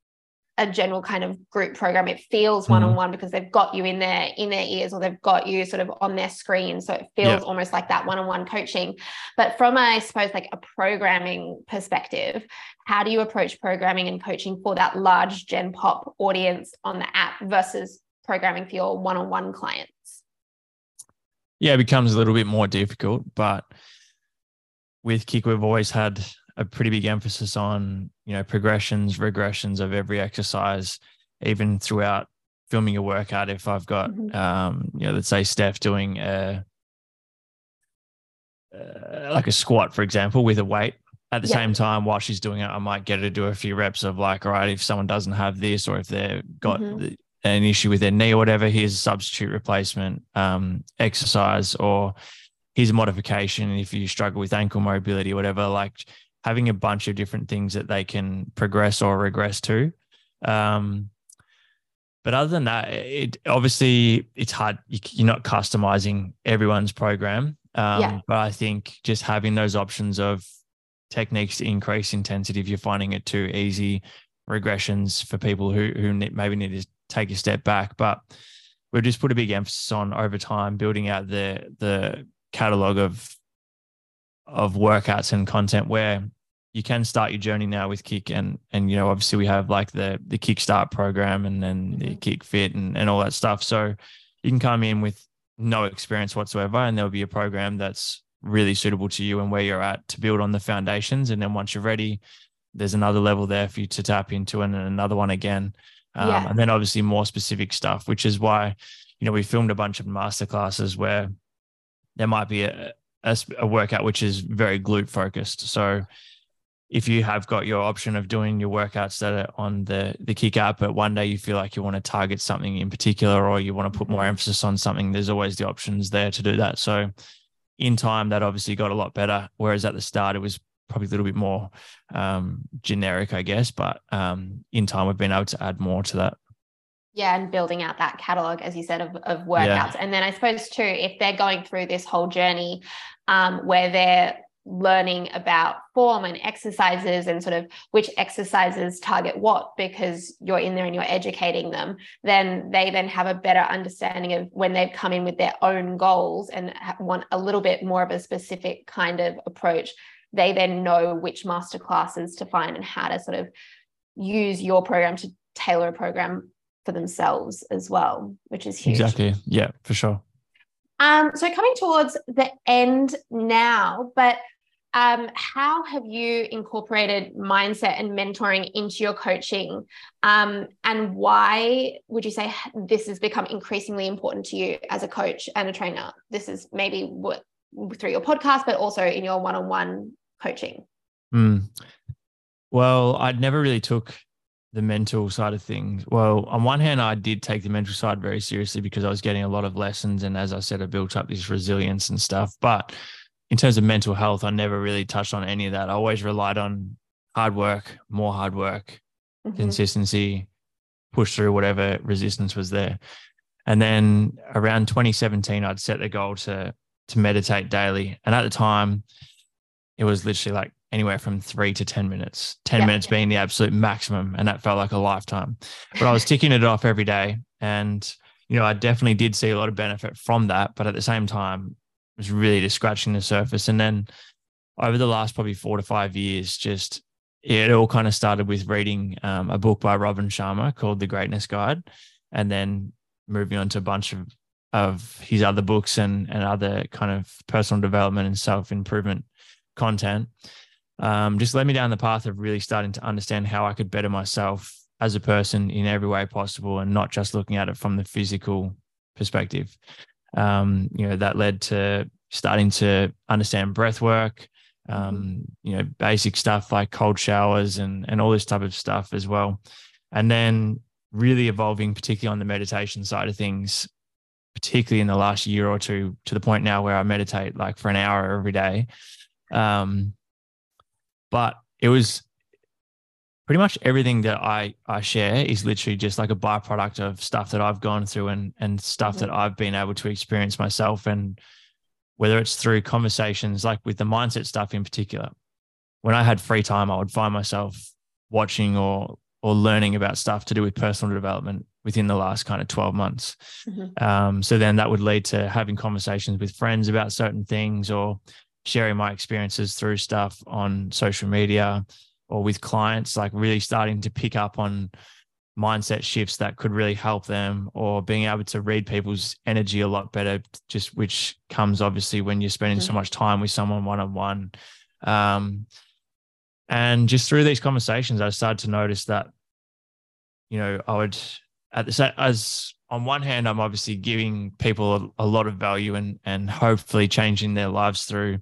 a general kind of group program. It feels one on one because they've got you in their in their ears or they've got you sort of on their screen. So it feels yeah. almost like that one on one coaching. But from a, I suppose like a programming perspective, how do you approach programming and coaching for that large Gen Pop audience on the app versus programming for your one on one clients? Yeah, it becomes a little bit more difficult, but with KIC, we've always had a pretty big emphasis on you know progressions regressions of every exercise even throughout filming a workout if i've got mm-hmm. um you know let's say steph doing a uh, like a squat for example with a weight at the yeah. same time while she's doing it i might get her to do a few reps of like all right if someone doesn't have this or if they've got mm-hmm. the, an issue with their knee or whatever here's a substitute replacement um exercise or here's a modification if you struggle with ankle mobility or whatever like having a bunch of different things that they can progress or regress to. Um, but other than that, it obviously it's hard. You're not customizing everyone's program. Um, yeah. But I think just having those options of techniques to increase intensity if you're finding it too easy, regressions for people who who maybe need to take a step back. But we've just put a big emphasis on over time building out the the catalog of of workouts and content where you can start your journey now with KIC and and you know obviously we have like the the kickstart program and then the mm-hmm. kick fit and, and all that stuff so you can come in with no experience whatsoever and there'll be a program that's really suitable to you and where you're at to build on the foundations and then once you're ready there's another level there for you to tap into and another one again um, yeah. and then obviously more specific stuff which is why you know we filmed a bunch of master classes where there might be a, a, a workout which is very glute focused. So if you have got your option of doing your workouts that are on the the KIC app, but one day you feel like you want to target something in particular or you want to put more emphasis on something, there's always the options there to do that. So in time, that obviously got a lot better. Whereas at the start, it was probably a little bit more um, generic, I guess. But um, in time, we've been able to add more to that. Yeah, and building out that catalog, as you said, of, of workouts. Yeah. And then I suppose too, if they're going through this whole journey um, where they're learning about form and exercises and sort of which exercises target what because you're in there and you're educating them then they then have a better understanding of when they've come in with their own goals and want a little bit more of a specific kind of approach they then know which master classes to find and how to sort of use your program to tailor a program for themselves as well, which is huge. Exactly. Yeah, for sure. Um, so coming towards the end now, but um, how have you incorporated mindset and mentoring into your coaching? Um, and why would you say this has become increasingly important to you as a coach and a trainer? This is maybe what through your podcast, but also in your one-on-one coaching. Mm. Well, I'd never really took the mental side of things. Well, on one hand, I did take the mental side very seriously because I was getting a lot of lessons. And as I said, I built up this resilience and stuff. But in terms of mental health, I never really touched on any of that. I always relied on hard work, more hard work, mm-hmm. consistency, push through whatever resistance was there. And then around 2017, I'd set the goal to to meditate daily. And at the time, it was literally like anywhere from three to 10 minutes, 10 yeah, minutes yeah. being the absolute maximum. And that felt like a lifetime. But I was ticking it off every day. And, you know, I definitely did see a lot of benefit from that. But at the same time, it was really just scratching the surface. And then over the last probably four to five years, just it all kind of started with reading um, a book by Robin Sharma called The Greatness Guide. And then moving on to a bunch of of his other books and and other kind of personal development and self improvement content um, just led me down the path of really starting to understand how I could better myself as a person in every way possible and not just looking at it from the physical perspective. Um, you know, that led to starting to understand breath work, um, mm-hmm. you know, basic stuff like cold showers and and all this type of stuff as well. And then really evolving, particularly on the meditation side of things, particularly in the last year or two, to the point now where I meditate like for an hour every day. Um, but it was pretty much everything that I I share is literally just like a byproduct of stuff that I've gone through and and stuff mm-hmm. that I've been able to experience myself and whether it's through conversations like with the mindset stuff in particular when I had free time I would find myself watching or or learning about stuff to do with personal development within the last kind of 12 months. Mm-hmm. Um, so then that would lead to having conversations with friends about certain things or sharing my experiences through stuff on social media or with clients, like really starting to pick up on mindset shifts that could really help them or being able to read people's energy a lot better, just which comes obviously when you're spending mm-hmm. so much time with someone one on one. And just through these conversations, I started to notice that, you know, I would at the as on one hand, I'm obviously giving people a, a, lot of value and and hopefully changing their lives through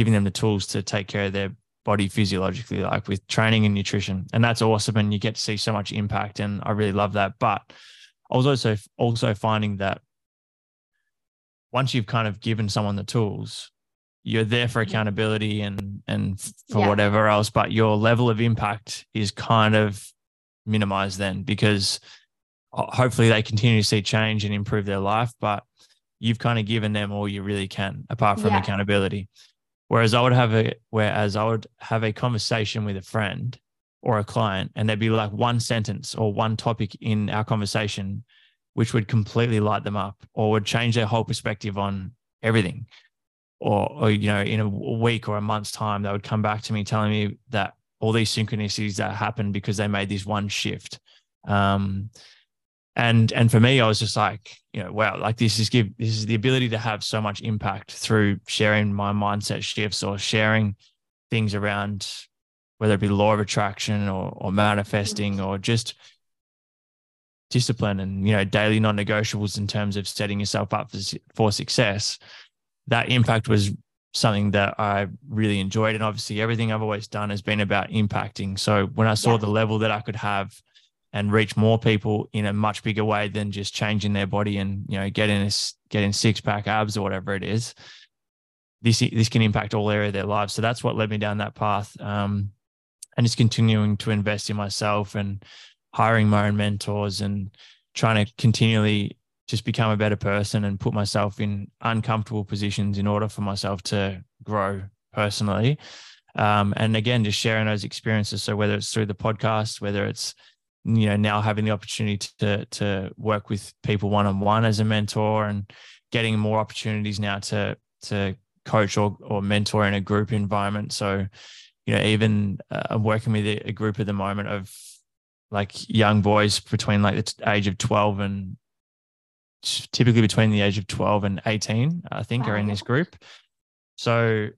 giving them the tools to take care of their body physiologically, like with training and nutrition. And that's awesome. And you get to see so much impact. And I really love that. But I was also also finding that once you've kind of given someone the tools, you're there for accountability and and for yeah. whatever else, but your level of impact is kind of minimized then because uh, hopefully they continue to see change and improve their life, but you've kind of given them all you really can apart from yeah. accountability. Whereas I would have a whereas I would have a conversation with a friend or a client and there'd be like one sentence or one topic in our conversation which would completely light them up or would change their whole perspective on everything. Or, or you know in a week or a month's time they would come back to me telling me that all these synchronicities that happened because they made this one shift. Um, and and for me i was just like you know wow like this is give this is the ability to have so much impact through sharing my mindset shifts or sharing things around whether it be law of attraction or or manifesting or just discipline and you know daily non-negotiables in terms of setting yourself up for, for success that impact was something that I really enjoyed. And obviously, everything I've always done has been about impacting. So when I saw yeah. the level that I could have and reach more people in a much bigger way than just changing their body and you know getting a, getting six pack abs or whatever it is, this this can impact all area of their lives. So that's what led me down that path. Um, and just continuing to invest in myself and hiring my own mentors and trying to continually just become a better person and put myself in uncomfortable positions in order for myself to grow personally. Um, and again, just sharing those experiences. So whether it's through the podcast, whether it's you know now having the opportunity to to work with people one on one as a mentor and getting more opportunities now to to coach or or mentor in a group environment. So you know even uh, I'm working with a, group at the moment of like young boys between like the age of 12 and typically between the age of 12 and 18, I think, wow. are in this group. So,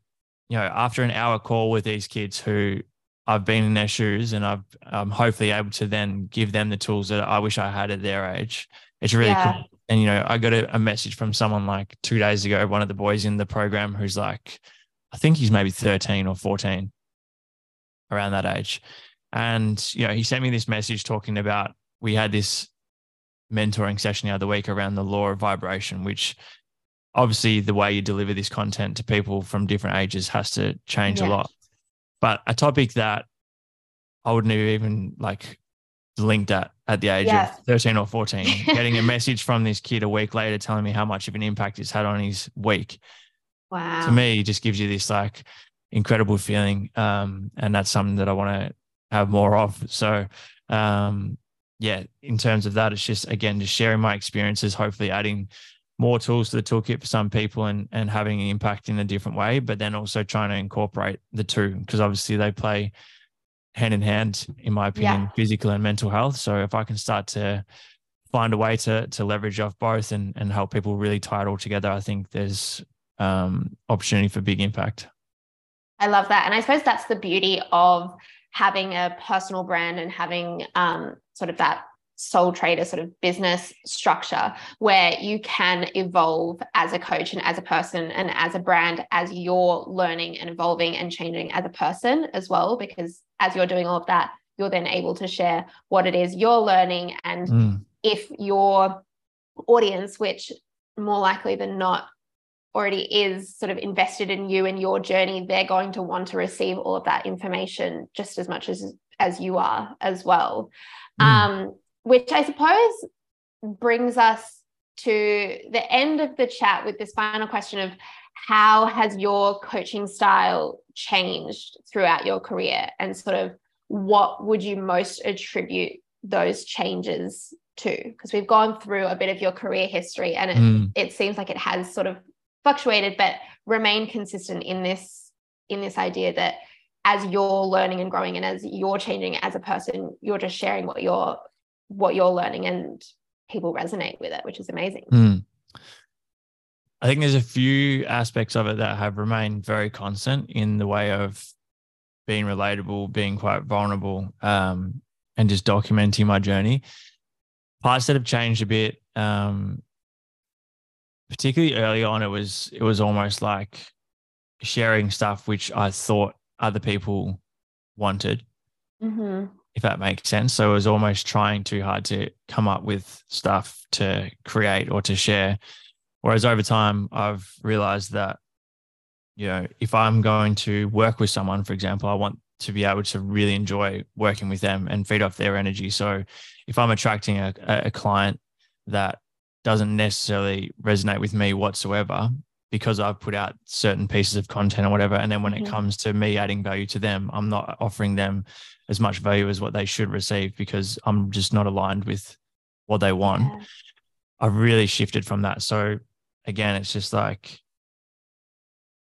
you know, after an hour call with these kids who I've been in their shoes and I've I'm hopefully able to then give them the tools that I wish I had at their age. It's really yeah. cool. And, you know, I got a, a message from someone like two days ago, one of the boys in the program who's like, I think he's maybe 13 or 14 around that age. And, you know, he sent me this message talking about we had this mentoring session the other week around the law of vibration, which obviously the way you deliver this content to people from different ages has to change yeah. a lot. But a topic that I wouldn't have even like linked at at the age yeah. of 13 or 14, getting a message from this kid a week later telling me how much of an impact it's had on his week. Wow. To me, it just gives you this like incredible feeling. Um, and that's something that I want to have more of. So um, yeah, in terms of that, it's just again just sharing my experiences, hopefully adding more tools to the toolkit for some people and and having an impact in a different way, but then also trying to incorporate the two because obviously they play hand in hand, in my opinion, yeah. physical and mental health. So if I can start to find a way to to leverage off both and and help people really tie it all together, I think there's um, opportunity for big impact. I love that, and I suppose that's the beauty of having a personal brand and having um, sort of that sole trader sort of business structure where you can evolve as a coach and as a person and as a brand as you're learning and evolving and changing as a person as well because as you're doing all of that you're then able to share what it is you're learning and mm. if your audience which more likely than not already is sort of invested in you and your journey they're going to want to receive all of that information just as much as as you are as well mm. um, which i suppose brings us to the end of the chat with this final question of how has your coaching style changed throughout your career and sort of what would you most attribute those changes to? Because we've gone through a bit of your career history and it, mm. it seems like it has sort of fluctuated, but remained consistent in this in this idea that as you're learning and growing and as you're changing as a person, you're just sharing what you're what you're learning and people resonate with it, which is amazing. Mm. I think there's a few aspects of it that have remained very constant in the way of being relatable, being quite vulnerable, um, and just documenting my journey. Parts that have changed a bit, um, particularly early on, it was it was almost like sharing stuff which I thought other people wanted, mm-hmm. If that makes sense. So it was almost trying too hard to come up with stuff to create or to share. Whereas over time, I've realized that, you know, if I'm going to work with someone, for example, I want to be able to really enjoy working with them and feed off their energy. So if I'm attracting a, a client that doesn't necessarily resonate with me whatsoever, because I've put out certain pieces of content or whatever. And then when mm-hmm. it comes to me adding value to them, I'm not offering them as much value as what they should receive because I'm just not aligned with what they want. Yeah. I've really shifted from that. So again, it's just like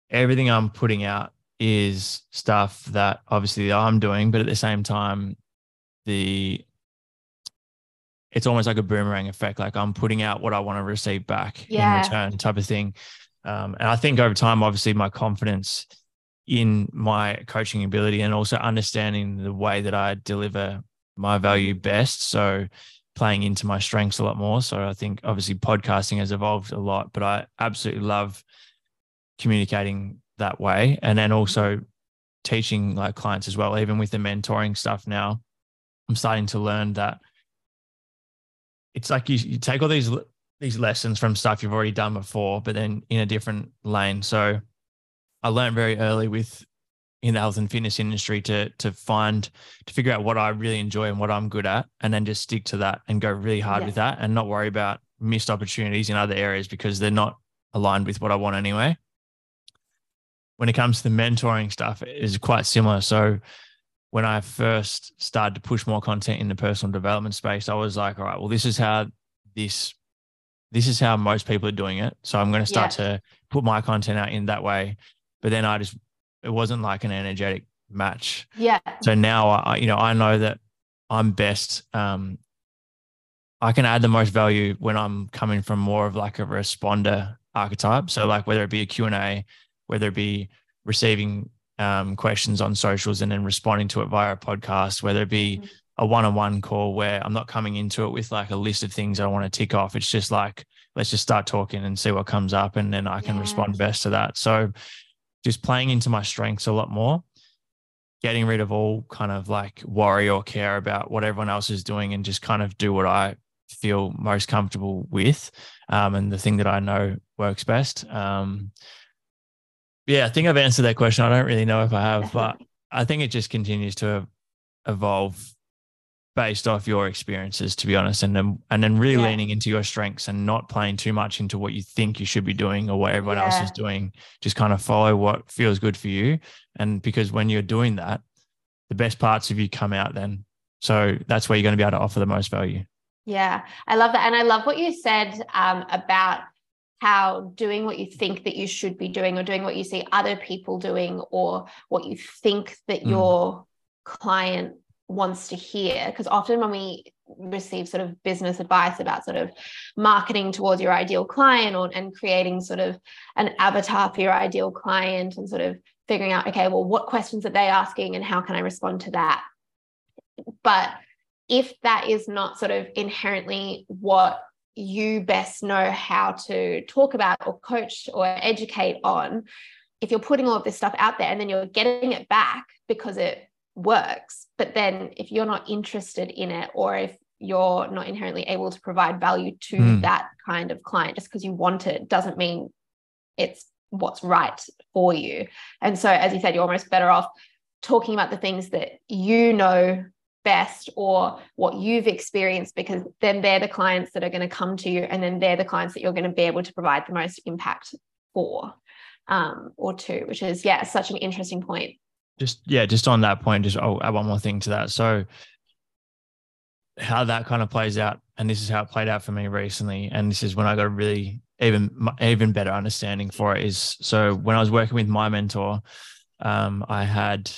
everything I'm putting out is stuff that obviously I'm doing, but at the same time, the it's almost like a boomerang effect. Like I'm putting out what I want to receive back yeah. in return, type of thing. Um, and I think over time, obviously, my confidence in my coaching ability and also understanding the way that I deliver my value best. So playing into my strengths a lot more. So I think obviously podcasting has evolved a lot, but I absolutely love communicating that way. And then also teaching like clients as well, even with the mentoring stuff now, I'm starting to learn that it's like you, you take all these these lessons from stuff you've already done before, but then in a different lane. So I learned very early with in the health and fitness industry to to find to figure out what I really enjoy and what I'm good at, and then just stick to that and go really hard yeah. with that, and not worry about missed opportunities in other areas because they're not aligned with what I want anyway. When it comes to the mentoring stuff, it is quite similar. So when I first started to push more content in the personal development space, I was like, all right, well, this is how this this is how most people are doing it. So I'm going to start yeah. to put my content out in that way. But then I just, it wasn't like an energetic match. Yeah. So now I, you know, I know that I'm best. Um, I can add the most value when I'm coming from more of like a responder archetype. So like whether it be a Q&A, whether it be receiving um, questions on socials and then responding to it via a podcast, whether it be mm-hmm a one-on-one call where I'm not coming into it with like a list of things I want to tick off. It's just like let's just start talking and see what comes up, and then I can yeah. respond best to that. So just playing into my strengths a lot more, getting rid of all kind of like worry or care about what everyone else is doing, and just kind of do what I feel most comfortable with, um, and the thing that I know works best. Um, yeah, I think I've answered that question. I don't really know if I have, but I think it just continues to evolve based off your experiences, to be honest, and then and then really yeah. leaning into your strengths and not playing too much into what you think you should be doing or what everyone yeah. else is doing. Just kind of follow what feels good for you, and because when you're doing that, the best parts of you come out then. So that's where you're going to be able to offer the most value. Yeah, I love that, and I love what you said um, about how doing what you think that you should be doing or doing what you see other people doing or what you think that mm. your client wants to hear because often when we receive sort of business advice about sort of marketing towards your ideal client or and creating sort of an avatar for your ideal client and sort of figuring out okay well what questions are they asking and how can i respond to that? But if that is not sort of inherently what you best know how to talk about or coach or educate on if you're putting all of this stuff out there and then you're getting it back because it works. But then if you're not interested in it, or if you're not inherently able to provide value to mm. that kind of client just because you want it doesn't mean it's what's right for you. And so, as you said, you're almost better off talking about the things that you know best or what you've experienced because then they're the clients that are going to come to you and then they're the clients that you're going to be able to provide the most impact for um, or to which is yeah such an interesting point just yeah, just on that point, just I'll add one more thing to that. So how that kind of plays out, and this is how it played out for me recently, and this is when I got a really even even better understanding for it is so when I was working with my mentor, um, I had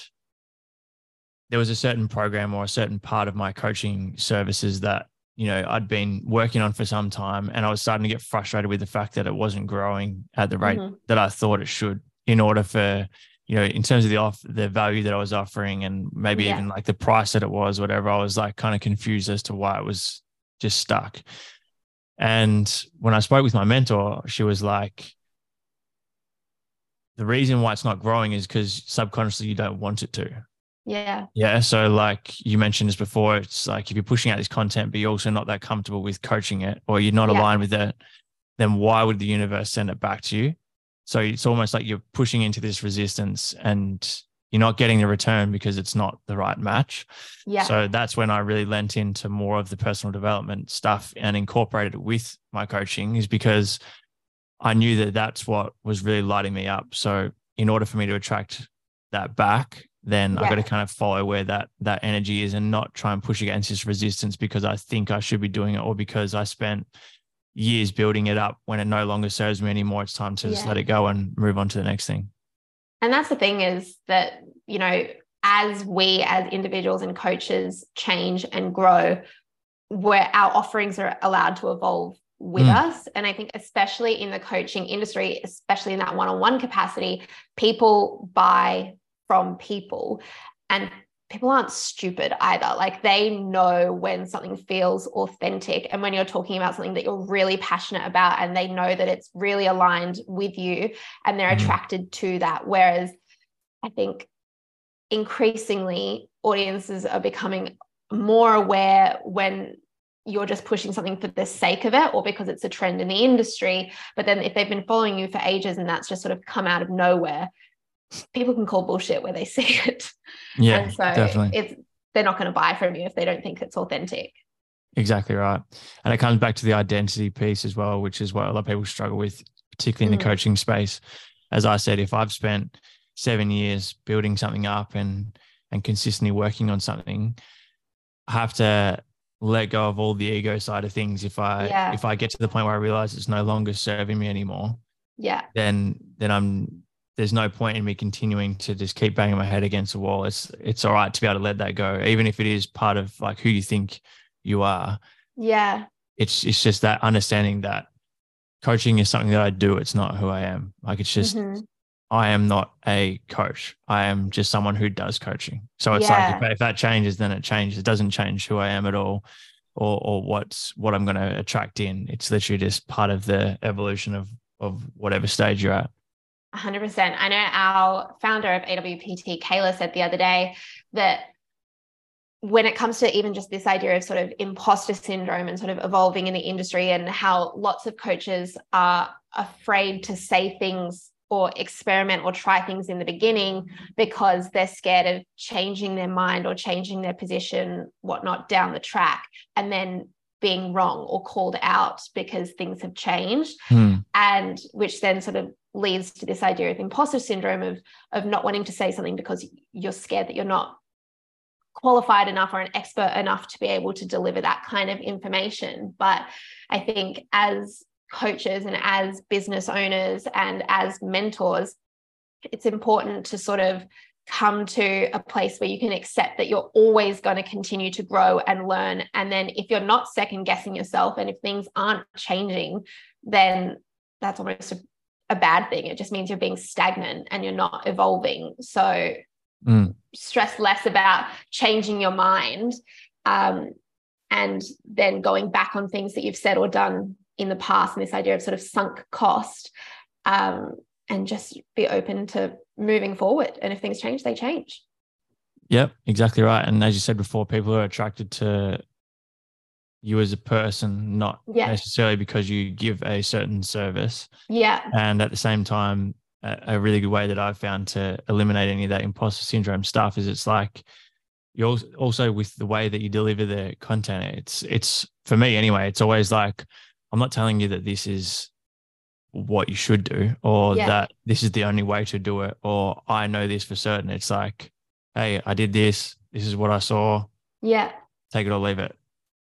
there was a certain program or a certain part of my coaching services that you know I'd been working on for some time, and I was starting to get frustrated with the fact that it wasn't growing at the rate mm-hmm. that I thought it should. In order for you know, in terms of the off the value that I was offering, and maybe yeah. even like the price that it was, whatever, I was like kind of confused as to why it was just stuck. And when I spoke with my mentor, she was like, the reason why it's not growing is because subconsciously you don't want it to. Yeah. Yeah. So, like you mentioned this before, it's like if you're pushing out this content, but you're also not that comfortable with coaching it or you're not yeah. aligned with it, then why would the universe send it back to you? So, it's almost like you're pushing into this resistance and you're not getting the return because it's not the right match. Yeah. So, that's when I really lent into more of the personal development stuff and incorporated it with my coaching, is because I knew that that's what was really lighting me up. So, in order for me to attract that back, then yeah. I got to kind of follow where that that energy is and not try and push against this resistance because I think I should be doing it or because I spent years building it up when it no longer serves me anymore. It's time to yeah. just let it go and move on to the next thing. And that's the thing is that, you know, as we as individuals and coaches change and grow, where our offerings are allowed to evolve with mm. us. And I think, especially in the coaching industry, especially in that one on one capacity, people buy from people. And people aren't stupid either. Like they know when something feels authentic and when you're talking about something that you're really passionate about and they know that it's really aligned with you and they're mm-hmm. attracted to that. Whereas I think increasingly audiences are becoming more aware when you're just pushing something for the sake of it or because it's a trend in the industry. But then if they've been following you for ages and that's just sort of come out of nowhere, people can call bullshit where they see it. Yeah, and so definitely. It's they're not going to buy from you if they don't think it's authentic. Exactly right, and it comes back to the identity piece as well, which is what a lot of people struggle with, particularly in mm. the coaching space. As I said, if I've spent seven years building something up and and consistently working on something, I have to let go of all the ego side of things. If I yeah. if I get to the point where I realize it's no longer serving me anymore, yeah, then then I'm there's no point in me continuing to just keep banging my head against the wall. It's it's all right to be able to let that go, even if it is part of like who you think you are. Yeah. It's it's just that understanding that coaching is something that I do. It's not who I am. Like it's just mm-hmm. I am not a coach. I am just someone who does coaching. So it's yeah. like if, if that changes, then it changes. It doesn't change who I am at all, or or what's what I'm going to attract in. It's literally just part of the evolution of of whatever stage you're at. 100%. I know our founder of AWPT, Kayla, said the other day that when it comes to even just this idea of sort of imposter syndrome and sort of evolving in the industry and how lots of coaches are afraid to say things or experiment or try things in the beginning because they're scared of changing their mind or changing their position, whatnot, down the track, and then being wrong or called out because things have changed. Mm. And which then sort of leads to this idea of imposter syndrome of of not wanting to say something because you're scared that you're not qualified enough or an expert enough to be able to deliver that kind of information but i think as coaches and as business owners and as mentors it's important to sort of come to a place where you can accept that you're always going to continue to grow and learn and then if you're not second guessing yourself and if things aren't changing then that's almost a a bad thing. It just means you're being stagnant and you're not evolving. So mm. stress less about changing your mind um, and then going back on things that you've said or done in the past and this idea of sort of sunk cost um, and just be open to moving forward. And if things change, they change. Yep, exactly right. And as you said before, people are attracted to you as a person, not yeah. necessarily because you give a certain service. Yeah. And at the same time, a, a, really good way that I've found to eliminate any of that imposter syndrome stuff is it's like you also with the way that you deliver the content. It's it's for me anyway. It's always like I'm not telling you that this is what you should do or Yeah. that this is the only way to do it or I know this for certain. It's like, hey, I did this. This is what I saw. Yeah. Take it or leave it.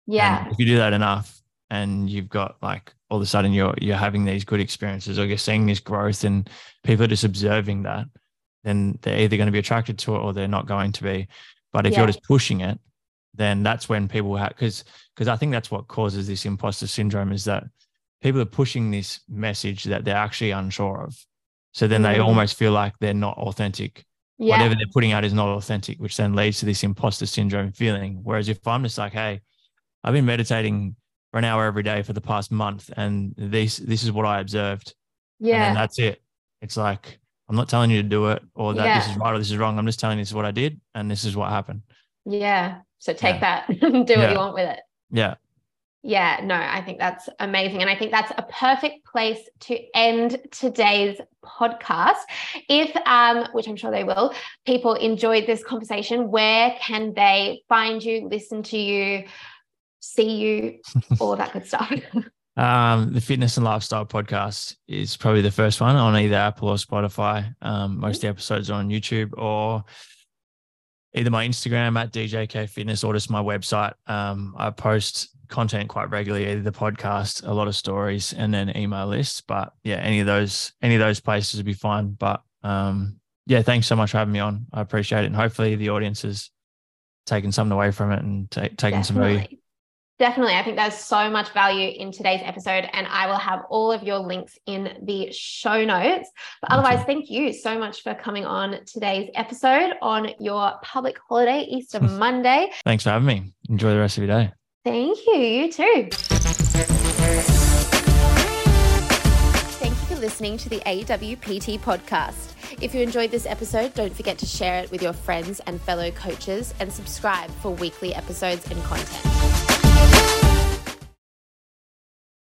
Yeah. And if you do that enough and you've got like all of a sudden you're you're having these good experiences or you're seeing this growth and people are just observing that, then they're either going to be attracted to it or they're not going to be. But if Yeah. you're just pushing it, then that's when people have because because I think that's what causes this imposter syndrome is that people are pushing this message that they're actually unsure of. So then they Mm. almost feel like they're not authentic Yeah. whatever they're putting out is not authentic, which then leads to this imposter syndrome feeling. Whereas if I'm just like, hey, I've been meditating for an hour every day for the past month, and this this is what I observed, Yeah. and that's it. It's like I'm not telling you to do it or that this is right or this is wrong. I'm just telling you this is what I did and this is what happened. Yeah. So take that, do what you want with it. Yeah. Yeah, no, I think that's amazing. And I think that's a perfect place to end today's podcast. If, um, which I'm sure they will, people enjoyed this conversation, where can they find you, listen to you, see you, all of that good stuff? Um, the fitness and lifestyle podcast is probably the first one on either Apple or Spotify. Um, most of the episodes are on YouTube or either my Instagram at DJK Fitness or just my website. Um, I post content quite regularly, either the podcast, a lot of stories, and then email lists. But yeah, any of those, any of those places would be fine. But um, yeah, thanks so much for having me on. I appreciate it, and hopefully the audience has taken something away from it and ta- taken some value. Definitely. I think there's so much value in today's episode, and I will have all of your links in the show notes. But otherwise, thank you so much for coming on today's episode on your public holiday, Easter Monday. Thanks for having me. Enjoy the rest of your day. Thank you. You too. Thank you for listening to the AWPT podcast. If you enjoyed this episode, don't forget to share it with your friends and fellow coaches and subscribe for weekly episodes and content.